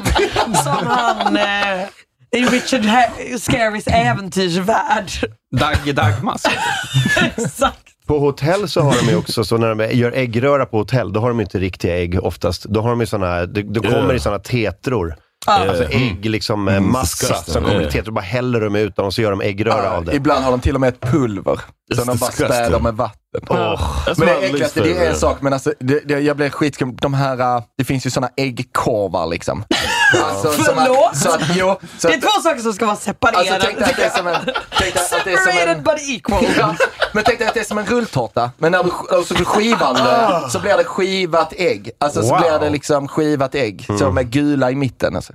som han eh, i Richard ha- Scarys äventyrsvärld. Dagge Dagmas. (laughs) På hotell så har de ju också, så när de gör äggröra på hotell, då har de inte riktiga ägg oftast. Då har de ju såna, det, det kommer i såna tetror. Ja. Alltså ägg, liksom eh, Mm, massa disgusting. som kommer Yeah. tetror. Bara häller de ut dem och så gör de äggröra Ja, av det. Ibland har de till och med ett pulver som de bara späder med vatten. That's men det äckligaste, det är en sak, men alltså, det, det, jag blev skitskum. De här, äh, det finns ju såna äggkorvar liksom. (laughs) Alltså, som att- Förlåt? så att, jo, så det är att, två saker som ska vara separerade. Alltså, tänk dig att det är som en... Tänk dig att det är som Separated en but equal. Ja, men tänk dig att det är som en rulltårta. Men när du, alltså, du skivar det så blir det skivat ägg. Alltså så Wow. blir det liksom skivat ägg. Så Mm. med gula i mitten. Alltså.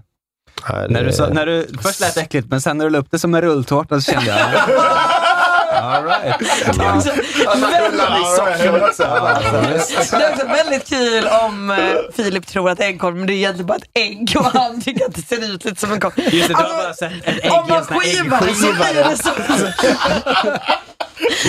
När du, sa, när du först lät äckligt, men sen när du la upp det som en rulltårta så kände jag... (laughs) All right. Det är också väldigt- Det är kul om eh, Filip tror att äggkorv, men det är egentligen bara ett ägg och han tycker att det ser ut lite som en korv. Just det, du har Alltså, bara sett ett ägg om en man skivar det så blir det så...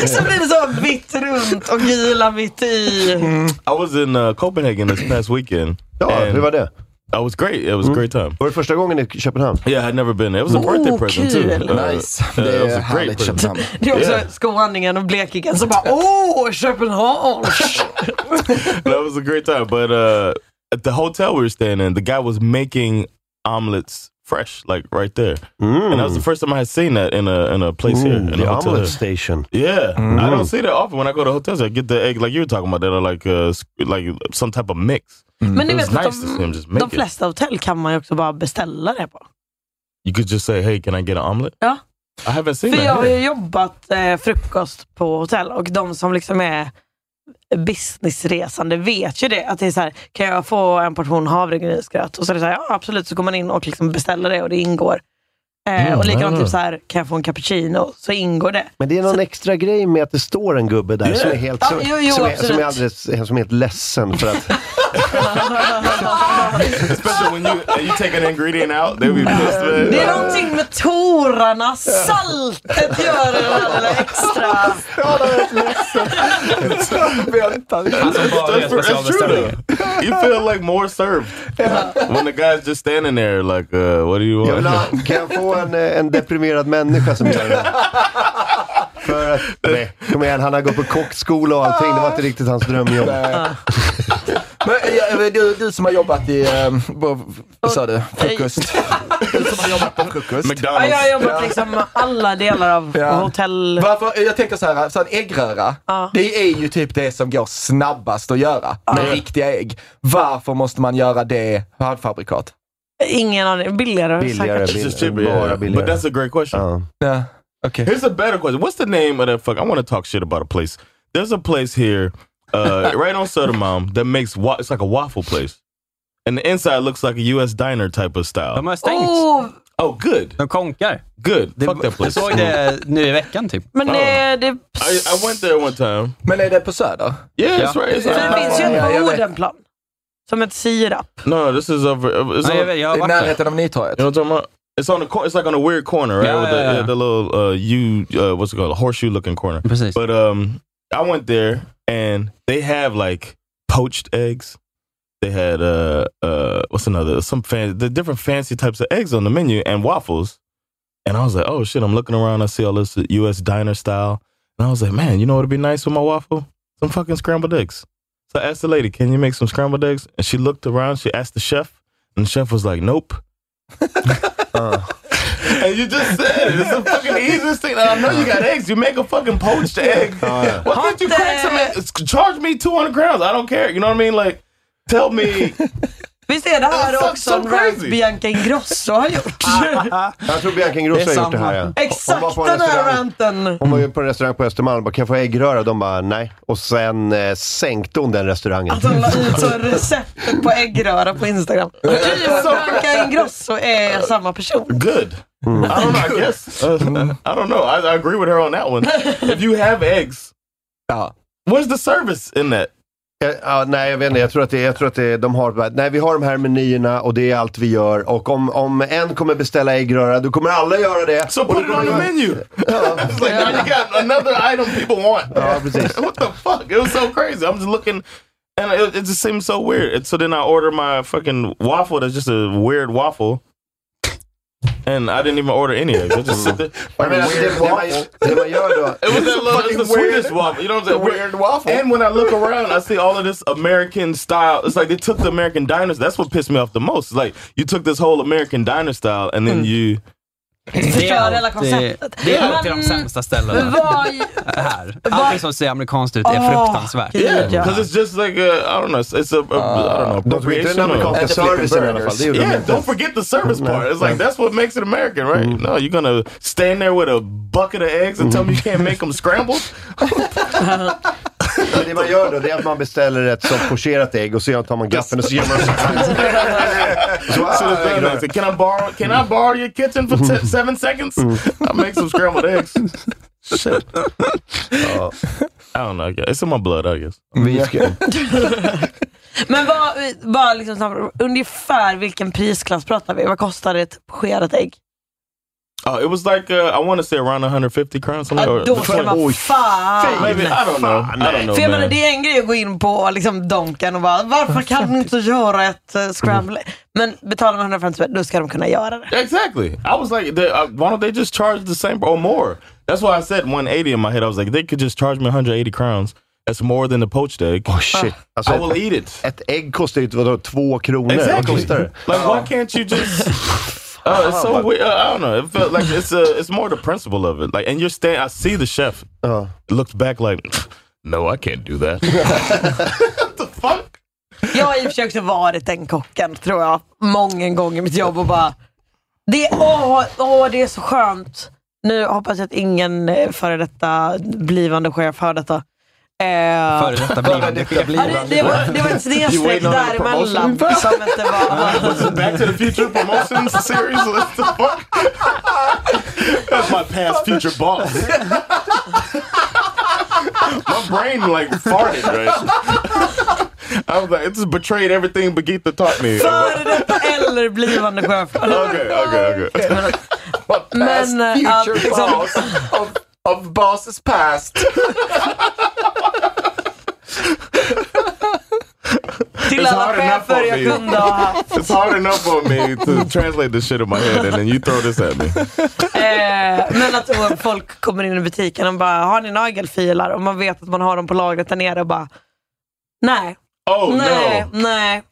så blir det så vitt runt och gula mitt i. I was in uh, Copenhagen this past weekend. Ja, hur var det? It was great. It was a great time. Var det första gången i Köpenhamn? Yeah, I had never been. It was a Oh, birthday present kul. too. Uh, Nice. uh, Det it was är a great härligt. Köpenhamn. (laughs) Det är också Yeah. skåningen och blekingen som bara åh, Köpenhamn! (laughs) that was a great time. But uh, at the hotel we were staying in, the guy was making omelets fresh, like right there. And that was the first time I had seen that in a in a place here. Mm, In the a hotel omelet here. station. Yeah, Mm. I don't see that often when I go to hotels. I get the egg like you were talking about that, are like uh, like some type of mix. Men ni vet was att nice to see him just make de it. flesta hotell kan man ju också bara beställa det på. You could just say, "Hey, can I get an omelet?" Ja. I haven't seen För that. jag har here. ju jobbat eh, frukost på hotell och de som liksom är businessresande vet ju det. Att det är så här, kan jag få en portion havregrynsgröt? Och så är det så här, ja absolut, så går man in och liksom beställer det och det ingår. Eh, Mm, och likadant ah. typ så här, kan jag få en cappuccino? Så ingår det. Men det är någon extra grej med att det står en gubbe där Yeah. som är helt, Ja, som, jo, jo, som, är, absolut. som, är alldeles, som är helt ledsen för att... (laughs) (laughs) Especially when you you take an ingredient out, they'll be pissed. Man. Det är någonting med torarna, saltet gör det där lilla extra. Vänta. That's for- true. You feel like more served when the guy's just standing there like, uh, what do you Jag vill want? ha, kan jag få en, eh, en deprimerad människa som gör det? (laughs) För att, (laughs) nej, kom igen, han har gått på kockskola och allting. Det var inte riktigt hans drömjobb. Men, ja, du, du som har jobbat i, eh, på, vad sa du, frukost? Du som har jobbat på frukost. Ja, jag har jobbat liksom alla delar av Ja. hotell... Varför, jag tänker så här, så en äggröra, det är ju typ det som går snabbast att göra med riktiga ägg. Varför måste man göra det halvfabrikat? Ingen aning. Billigare, säkert. It's just cheaper, yeah. But that's a great question. Yeah. Okay. Here's a better question. What's the name of that fuck? I want to talk shit about a place. There's a place here, uh, right on Södermalm, that makes wa- it's like a waffle place, and the inside looks like a U.S. diner type of style. De har stängt. Oh, Oh, good. De konkar. Good. Fuck that Jag place. såg det nu i veckan typ. men det, det, I, I went there one time. Men är det på Söder? Yeah, it's right. It's för det right. finns ju Ja, ett jag på vet. Odenplan. Som ett sirap. No, this is over. It's, Nej, jag, on, vet, jag har I varit där. närheten av Nytorget? you know what I'm talking about? It's on the cor- It's like on a weird corner, right? Yeah, With the, yeah, yeah. the little uh, U, uh, what's it called? Horseshoe looking corner. Precis. But um, I went there and they have like poached eggs. They had uh uh what's another some fan the different fancy types of eggs on the menu and waffles. And I was like, oh shit! I'm looking around. I see all this U.S. diner style, and I was like, man, you know what would be nice with my waffle? Some fucking scrambled eggs. So I asked the lady, can you make some scrambled eggs? And she looked around. She asked the chef, and the chef was like, nope. Uh. And you just said it. It's the fucking easiest thing. I know you got eggs. You make a fucking poached egg. Uh. Why can't you crack some eggs? Charge me 200 crowns. I don't care. You know what I mean? Like, tell me (laughs) Visst är det här That's också so en rant crazy. Bianca Ingrosso har gjort? (laughs) Jag tror Bianca Ingrosso har gjort det här. Ja. Exakt Hon var på en den här restaurang. ranten. Hon var ju på en restaurang på Östermalm och bara, kan jag få äggröra? De bara, nej. Och sen eh, sänkte hon den restauranger. Att hon la ut så receptet på äggröra på Instagram. (laughs) Du och Bianca Ingrosso är samma person. Good. I don't know. I guess. Uh, I don't know. I, I agree with her on that one. If you have eggs, Ja. where's the service in that? Ja, ja, nej, jag vet inte. Jag tror att, det, jag tror att det, de har nej vi har de här menyerna och det är allt vi gör. Och om, om en kommer beställa äggröra, då kommer alla göra det. So put it on the menu. It's (laughs) like now you got another item people want. Ja, precis. (laughs) what the fuck? It was so crazy. I'm just looking, and it, it just seems so weird. So then I order my fucking waffle. That's just a weird waffle. And I didn't even order any eggs. I just sit there. Jag menar, alltså, det, det, man, det man gör då, It was that little, it's the Swedish waffle. You know what I'm saying? Weird waffle. And when I look around, I see all of this American style. It's like they took the American diner. That's what pissed me off the most. It's like you took this whole American diner style and then you. Förstör hela konceptet. Det är alltid de sämsta ställena Vad... här. Allting som ser amerikanskt ut är fruktansvärt. Yeah, because it's just like a, I don't know. It's, a, a I don't know inte den appropriation. amerikanska servicen i alla fall. Yeah, don't forget the service part. It's like that's what makes it American, right? No, you're gonna stand there with a bucket of eggs and tell me you can't make them scrambled. (laughs) (laughs) Men det man gör då, det är att man beställer ett sånt pocherat ägg och så tar man gaffeln och så gör man (laughs) så här. Så, ah, the thing is, I can I borrow? Can I borrow your kitchen for t- seven seconds? I'll make some scrambled eggs. Shit. ja, I don't know. I. It's in my blood, I guess. vi ska, (laughs) Men vad, bara liksom, ungefär vilken prisklass pratar vi? Vad kostar ett pocherat ägg? Uh, it was like uh, I want to say around 150 crowns. something, Ja, då ska man fan... Maybe I don't know. I don't know, För jag menar, det är en grej att gå in på liksom Donken och bara, varför kan du inte göra ett uh, scramble? Men betalar man 150 spänn, då ska de kunna göra det. Exactly. I was like, they, uh, why don't they just charge the same or more? That's why I said 180 in my head. I was like, they could just charge me 180 crowns. That's more than the poached egg. oh shit. Alltså, I will eat it. ett ägg kostar ju vadå, två kronor. Exactly. Like, why can't you just? (laughs) Uh, it's so weird. Uh, I don't know. It felt like it's uh, it's more the principle of it. Like, and you're standing. I see the chef Ja. looks back like, no, I can't do that. (laughs) what the fuck? Jag har i och för sig också varit den kocken, tror jag, många gånger i mitt jobb och bara, det, åh, åh, det är så skönt. Nu hoppas jag att ingen eh, före detta blivande chef hör detta. Eh, Före detta blivande chef. Ja, det, det, var, det var ett snedstreck däremellan promotion? som inte var... (laughs) Back to the Future promotions series? What the fuck? That's my past future boss. my brain like farted, right? I was like, it just betrayed everything Birgitta taught me. Före detta eller blivande chef. Okay, okay, okay. Men eh, att Future liksom, boss of, of bosses past. Till It's alla chefer for jag me. kunde ha haft. It's hard enough on me to translate this shit in my head, and then you throw this at me. Eh, men att folk kommer in i butiken och bara, har ni nagelfilar? Och man vet att man har dem på lagret där nere och bara, nej. Oh nej, no! nej.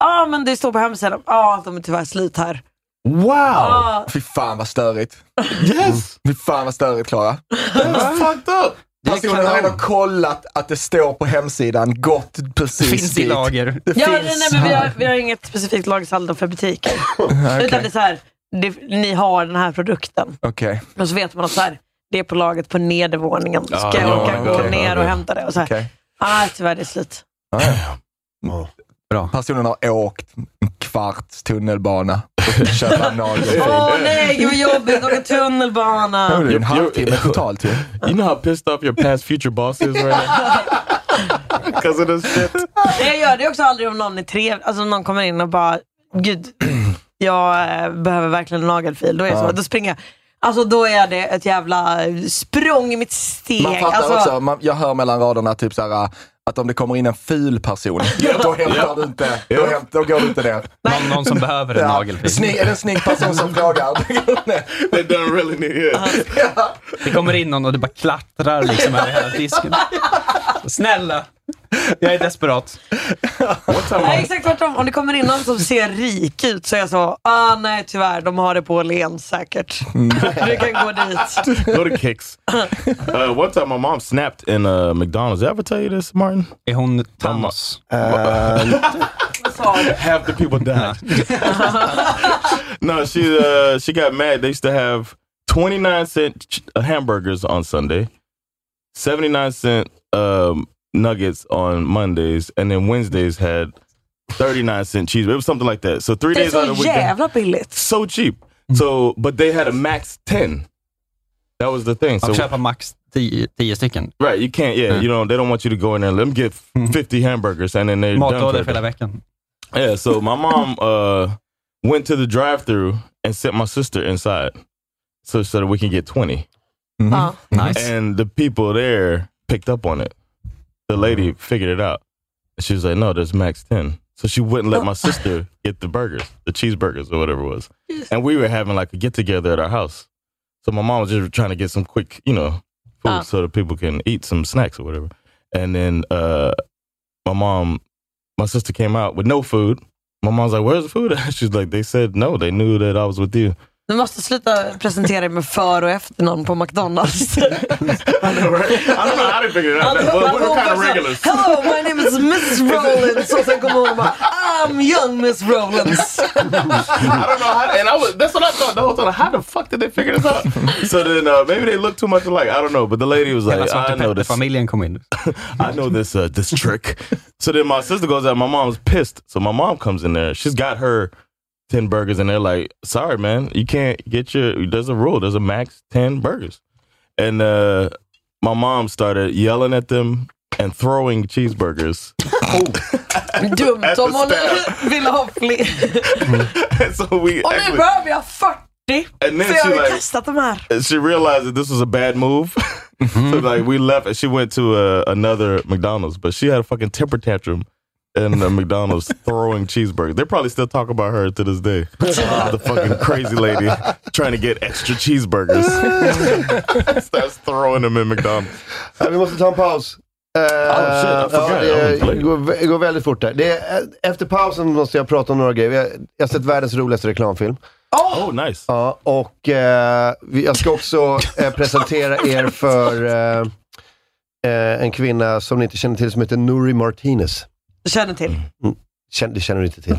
Ja, men det står på hemsidan. Ja, de är tyvärr slut här. Wow! Ja, Fy fan vad störigt. Yes, Fy fan vad störigt Klara. that's fucked up. Personen har ändå kollat att det står på hemsidan, gått precis Finns i dit. lager. Det ja finns. nej, men vi har, vi har inget specifikt lagersaldo för butiken. (laughs) Utan det är så här, det, ni har den här produkten. Okej. Och så vet man att så här, det är på lagret på nedervåningen. Ska Ja, jag ja, åka gå okej, ner och hämta det? Och så här, Okej. ah, tyvärr det är slut. Bra. Personen har åkt en kvarts tunnelbana och (laughs) köpa en nagelfil. Åh nej, vad jobbigt att åka tunnelbana. Det är en halvtimme totalt ju. (laughs) You know how pissed off your past future boss is right (laughs) now? Because of this shit. Jag gör det också aldrig om någon är trevlig, alltså om någon kommer in och bara, gud, jag eh, behöver verkligen en nagelfil. Då är så, då springer jag. Alltså då är det ett jävla språng i mitt steg. Man fattar alltså, också, man, jag hör mellan raderna typ såhär, att om det kommer in en ful person, (laughs) då hämtar du inte, då, hämt, då går du inte ner. Någon, någon som behöver en nagelfil. Snygg, är det en snygg person som frågar. (laughs) They don't really need it. Det kommer in någon och det bara klattrar liksom över hela disken. (laughs) Snälla, Jag är desperat. Nej, exakt tvärtom. Om det kommer in någon som ser rik ut så är jag så, ah nej tyvärr, de har det på Åhléns säkert. Du kan gå dit. Go to Kicks. (laughs) Uh, one time my mom snapped in uh, McDonald's. Did I ever tell you this, Martin? Är hon Thanos? Half the people died. (laughs) no, she uh, she got mad. They used to have 29 cent ch- uh, hamburgers on Sunday, 79 cent um, nuggets on Mondays, and then Wednesdays had 39 cent cheese. It was something like that. So three Det days out så of the week. they- jävla billigt. So cheap. So, but they had a max 10. That was the thing. Att köpa max 10 10 stycken. Right, you can't. Yeah, Mm. you know they don't want you to go in there. and Let them get (laughs) fifty hamburgers, and then they're done Matlådor for för hela the- veckan. Yeah, so my mom (laughs) uh, went to the drive-through and sent my sister inside, so so that we can get 20 Ja. Nice. And the people there picked up on it. The lady figured it out. And She was like, "No, there's max 10. So she wouldn't let my sister (laughs) get the burgers, the cheeseburgers or whatever it was. And we were having like a get together at our house. So my mom was just trying to get some quick, you know, food Ah. so that people can eat some snacks or whatever. And then uh, my mom, my sister came out with no food. My mom's like, "Where's the food?" (laughs) She's like, "They said no. They knew that I was with you." Du måste sluta presentera dig med för och efternamn på McDonalds. (laughs) I don't know how they figured it out. Han what ropar kind of så här, regulars? Hello, my name is Miss Rollins. Och sen kommer hon och bara, I'm young Miss Rollins. (laughs) I don't know how, and I was that's what I thought the whole time. How the fuck did they figure this out? (laughs) so then uh, maybe they look too much alike. I don't know. But the lady was like, I know this. familjen kom in. I know this uh, this trick. So then my sister goes out. My mom's pissed. So my mom comes in there. She's got her ten burgers, and they're like, "Sorry, man, you can't get your. There's a rule. There's a max ten burgers." And uh, my mom started yelling at them and throwing cheeseburgers. (laughs) Dumt At the om hon staff. ville ha fler. (laughs) so we Och nu actually- behöver jag 40. And then För jag she har like- testat de här. She realized that this was a bad move. (laughs) so like we left and she went to uh, another McDonald's, but she had a fucking temper tantrum in the McDonald's (laughs) throwing cheeseburgers. They probably still talk about her to this day. the fucking crazy lady trying to get extra cheeseburgers. (laughs) Starts throwing them in McDonald's. Ja, vi måste ta en paus. Eh, Oh, shit, ja, det går, vä- går väldigt fort där. Det är, efter pausen måste jag prata om några grejer. Jag, jag har sett världens roligaste reklamfilm. Oh, nice. Ja, och eh, vi- jag ska också eh, presentera er för en kvinna som ni inte känner till som heter Nuri Martinez. Du känner till. Mm, känner, det känner du inte till. (laughs)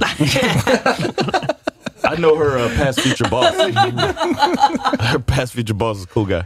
I know her uh, past future boss. her (laughs) past future boss is a cool guy.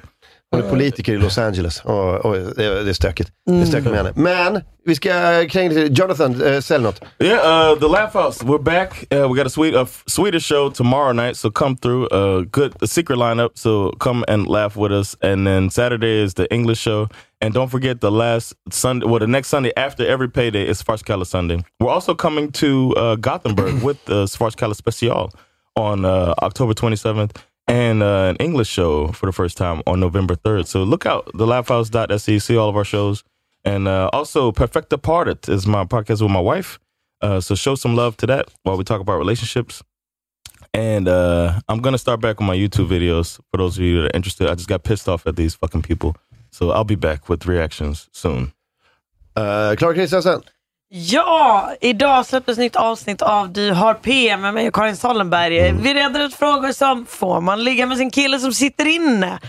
Hon är politiker i Los Angeles. Och, och det, det är stökigt. Det är stökigt med henne. Men vi ska kränga lite. Jonathan, eh, sälj något. Yeah, uh, the Laugh House. We're back. Uh, we got a sweet, a Swedish show tomorrow night, so come through. Uh, good, a secret lineup, so come and laugh with us. And then Saturday is the English show, and don't forget the last Sunday. Well, the next Sunday after every payday is Svartskala Sunday. We're also coming to uh, Gothenburg (clears throat) with the Svartskala Special on uh, October twenty seventh. And uh, an English show for the first time on November 3rd. So look out, thelaughhouse.se, see all of our shows. And uh, also, Perfecta Parted is my podcast with my wife. Uh, so show some love to that while we talk about relationships. And uh, I'm gonna start back on my YouTube videos for those of you that are interested. I just got pissed off at these fucking people, so I'll be back with reactions soon. Uh, Klara Kristiansen. Ja, idag släpptes nytt avsnitt av Du har PM med mig och Karin Sollenberg. Vi reder ut frågor som, får man ligga med sin kille som sitter inne?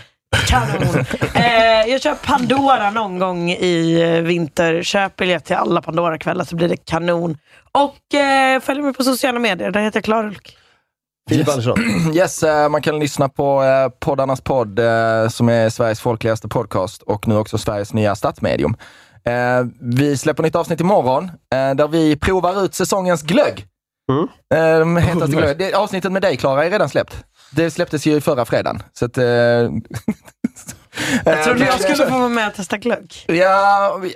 Kanon! (laughs) eh, jag kör Pandora någon gång i eh, vinter. Köp biljett till alla Pandora-kvällar så blir det kanon. Och eh, följ mig på sociala medier, där heter jag Klarulk. Filip Andersson. (clears throat) Yes, eh, man kan lyssna på eh, poddarnas podd eh, som är Sveriges folkligaste podcast och nu också Sveriges nya stadsmedium. Vi släpper nytt avsnitt imorgon där vi provar ut säsongens glögg. Mm. Eh, (laughs) hetaste glögg. Det, avsnittet med dig Klara är redan släppt. Det släpptes ju förra fredagen. Så att, (laughs) Jag trodde jag skulle få vara med och testa glögg. Ja, vi-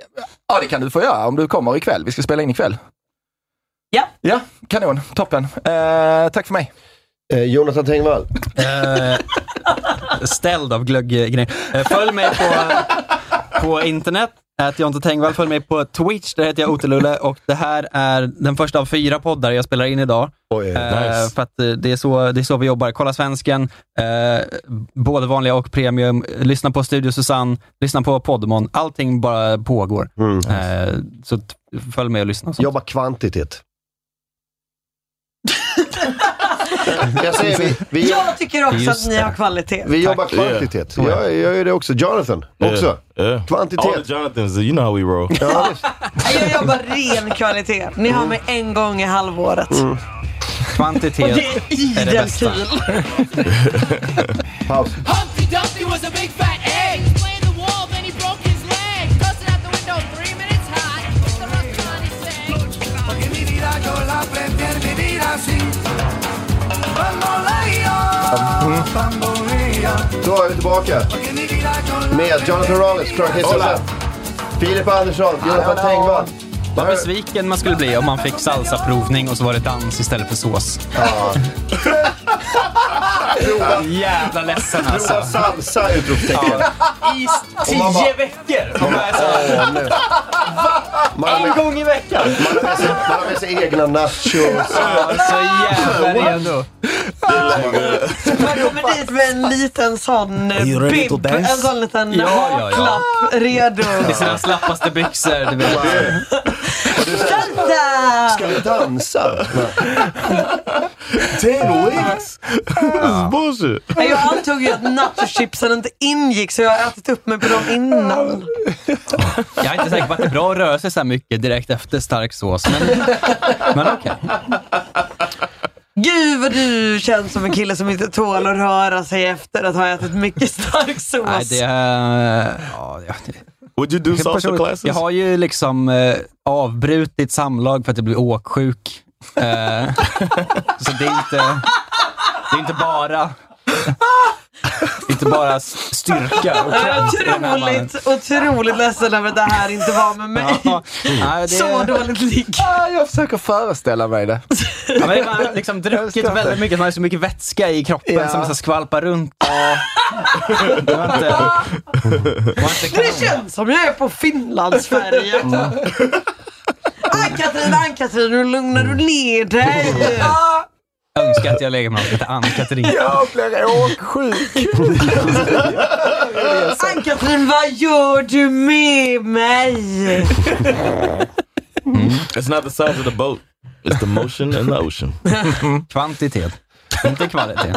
ja, det kan du få göra om du kommer ikväll. Vi ska spela in ikväll. Ja. Ja, kanon. Toppen. Eh, tack för mig. Eh, Jonathan Tengvall. Eh, ställd av glögggrejer. Eh, följ mig på, på internet Ät Jonte Tengvall. Följ mig på Twitch, där heter jag Otelulle och det här är den första av fyra poddar jag spelar in idag. Oj, Eh, nice. För att eh, det är, så, det är så vi jobbar. Kolla svensken, eh, både vanliga och premium. Lyssna på Studio Susanne, lyssna på Podmon. Allting bara pågår. Eh, så följ med och lyssna. och. Jobba kvantitet. Jag säger, vi, vi, Jag tycker också att ni har kvalitet. vi jobbar Yeah. kvantitet. Jag, jag gör det också. Jonathan, också. Yeah, yeah. Kvantitet. All the Jonathans, you know how we roll. Ja. Jag jobbar ren kvalitet. Ni har mig en gång i halvåret. Och Kvantitet det är är det bästa. (laughs) Paus. Så är vi tillbaka. Med Jonathan Rollins, Clark Christensen, Filip Andersson, Jonathan Tengvall. Vad besviken man skulle bli om man fick salsa-provning och så var det dans istället för sås. Ja. (laughs) Jävla ledsen alltså. Prova salsa! Utropstecken. I Och man bara- tio veckor! Man bara är så Åh, nu. Man har En med- gång i veckan! Man har med sig, man har med sig egna nachos. Ja, så jävla redo. Man kommer dit med en liten sån eh, you ready to bib, dance? en sån liten Ja, ja, ja. haklapp redo. I sina slappaste byxor, du vet. Salsa! Ska vi dansa? Ten weeks? This is bullshit. Nej, Jag antog ju att nachochipsen inte ingick så jag har ätit upp mig på dem innan. Jag är inte säker på att det är bra att röra sig så här mycket direkt efter stark sås, men, men okej. Gud vad du känns som en kille som inte tål att röra sig efter att ha ätit mycket stark sås. Nej, det är... Ja, det, Would you do Jag salsa classes? Jag har ju liksom eh, avbrutit samlag för att jag blev åksjuk. Eh, (laughs) så det är inte, det är inte bara inte bara styrka och Jag är kraft i den här mannen. otroligt, otroligt ledsen över att det här inte var med mig. Ja, nej, det- Så dåligt ligg. Ah, jag försöker föreställa mig det. Ja, men man har liksom druckit väldigt mycket, man har så mycket vätska i kroppen Ja. som så skvalpar runt. Det var inte, det var inte Det känns som jag är på Finlandsfärjan. Ann-Katrin, Ann-Katrin, nu lugnar du ner dig. Önskar att jag lägger någon som heter Ann-Katrin. (laughs) Jag blir åksjuk. (laughs) Ann-Katrin, vad gör du med mig? It's not the size of the boat. It's the motion in the ocean. Kvantitet, inte kvalitet.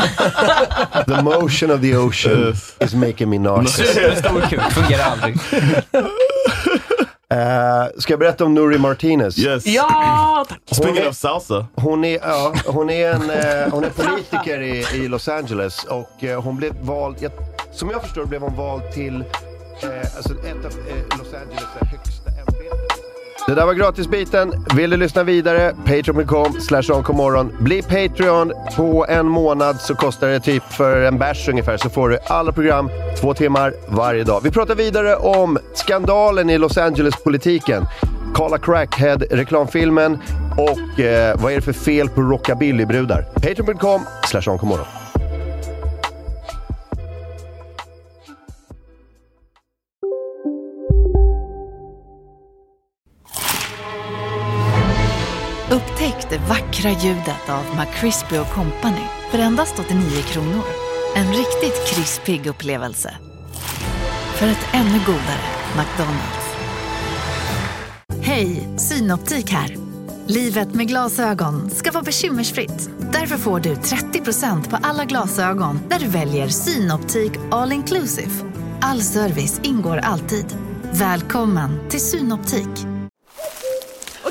The motion of the ocean is making me (laughs) nauseous. Superstor kuk, fungerar aldrig. Uh, ska jag berätta om Nuri Martinez? Yes. Ja, tack. Speaking är- of salsa. Hon är, ja, hon är, en, eh, hon är politiker i, i Los Angeles och eh, hon blev vald, jag, som jag förstår blev hon vald till alltså ett av Los Angeles högsta. Det där var gratisbiten. Vill du lyssna vidare? Patreon.com slash. Bli Patreon på en månad så kostar det typ för en bärs ungefär så får du alla program två timmar varje dag. Vi pratar vidare om skandalen i Los Angeles-politiken. Carla Crackhead, reklamfilmen och eh, vad är det för fel på rockabillybrudar? Patreon.com slash det vackra ljudet av McCrispy Company för endast 89 kronor. En riktigt krispig upplevelse. För ett ännu godare McDonalds. Hej, Synoptik här. Livet med glasögon ska vara bekymmersfritt. Därför får du 30% på alla glasögon när du väljer Synoptik All Inclusive. All service ingår alltid. Välkommen till Synoptik.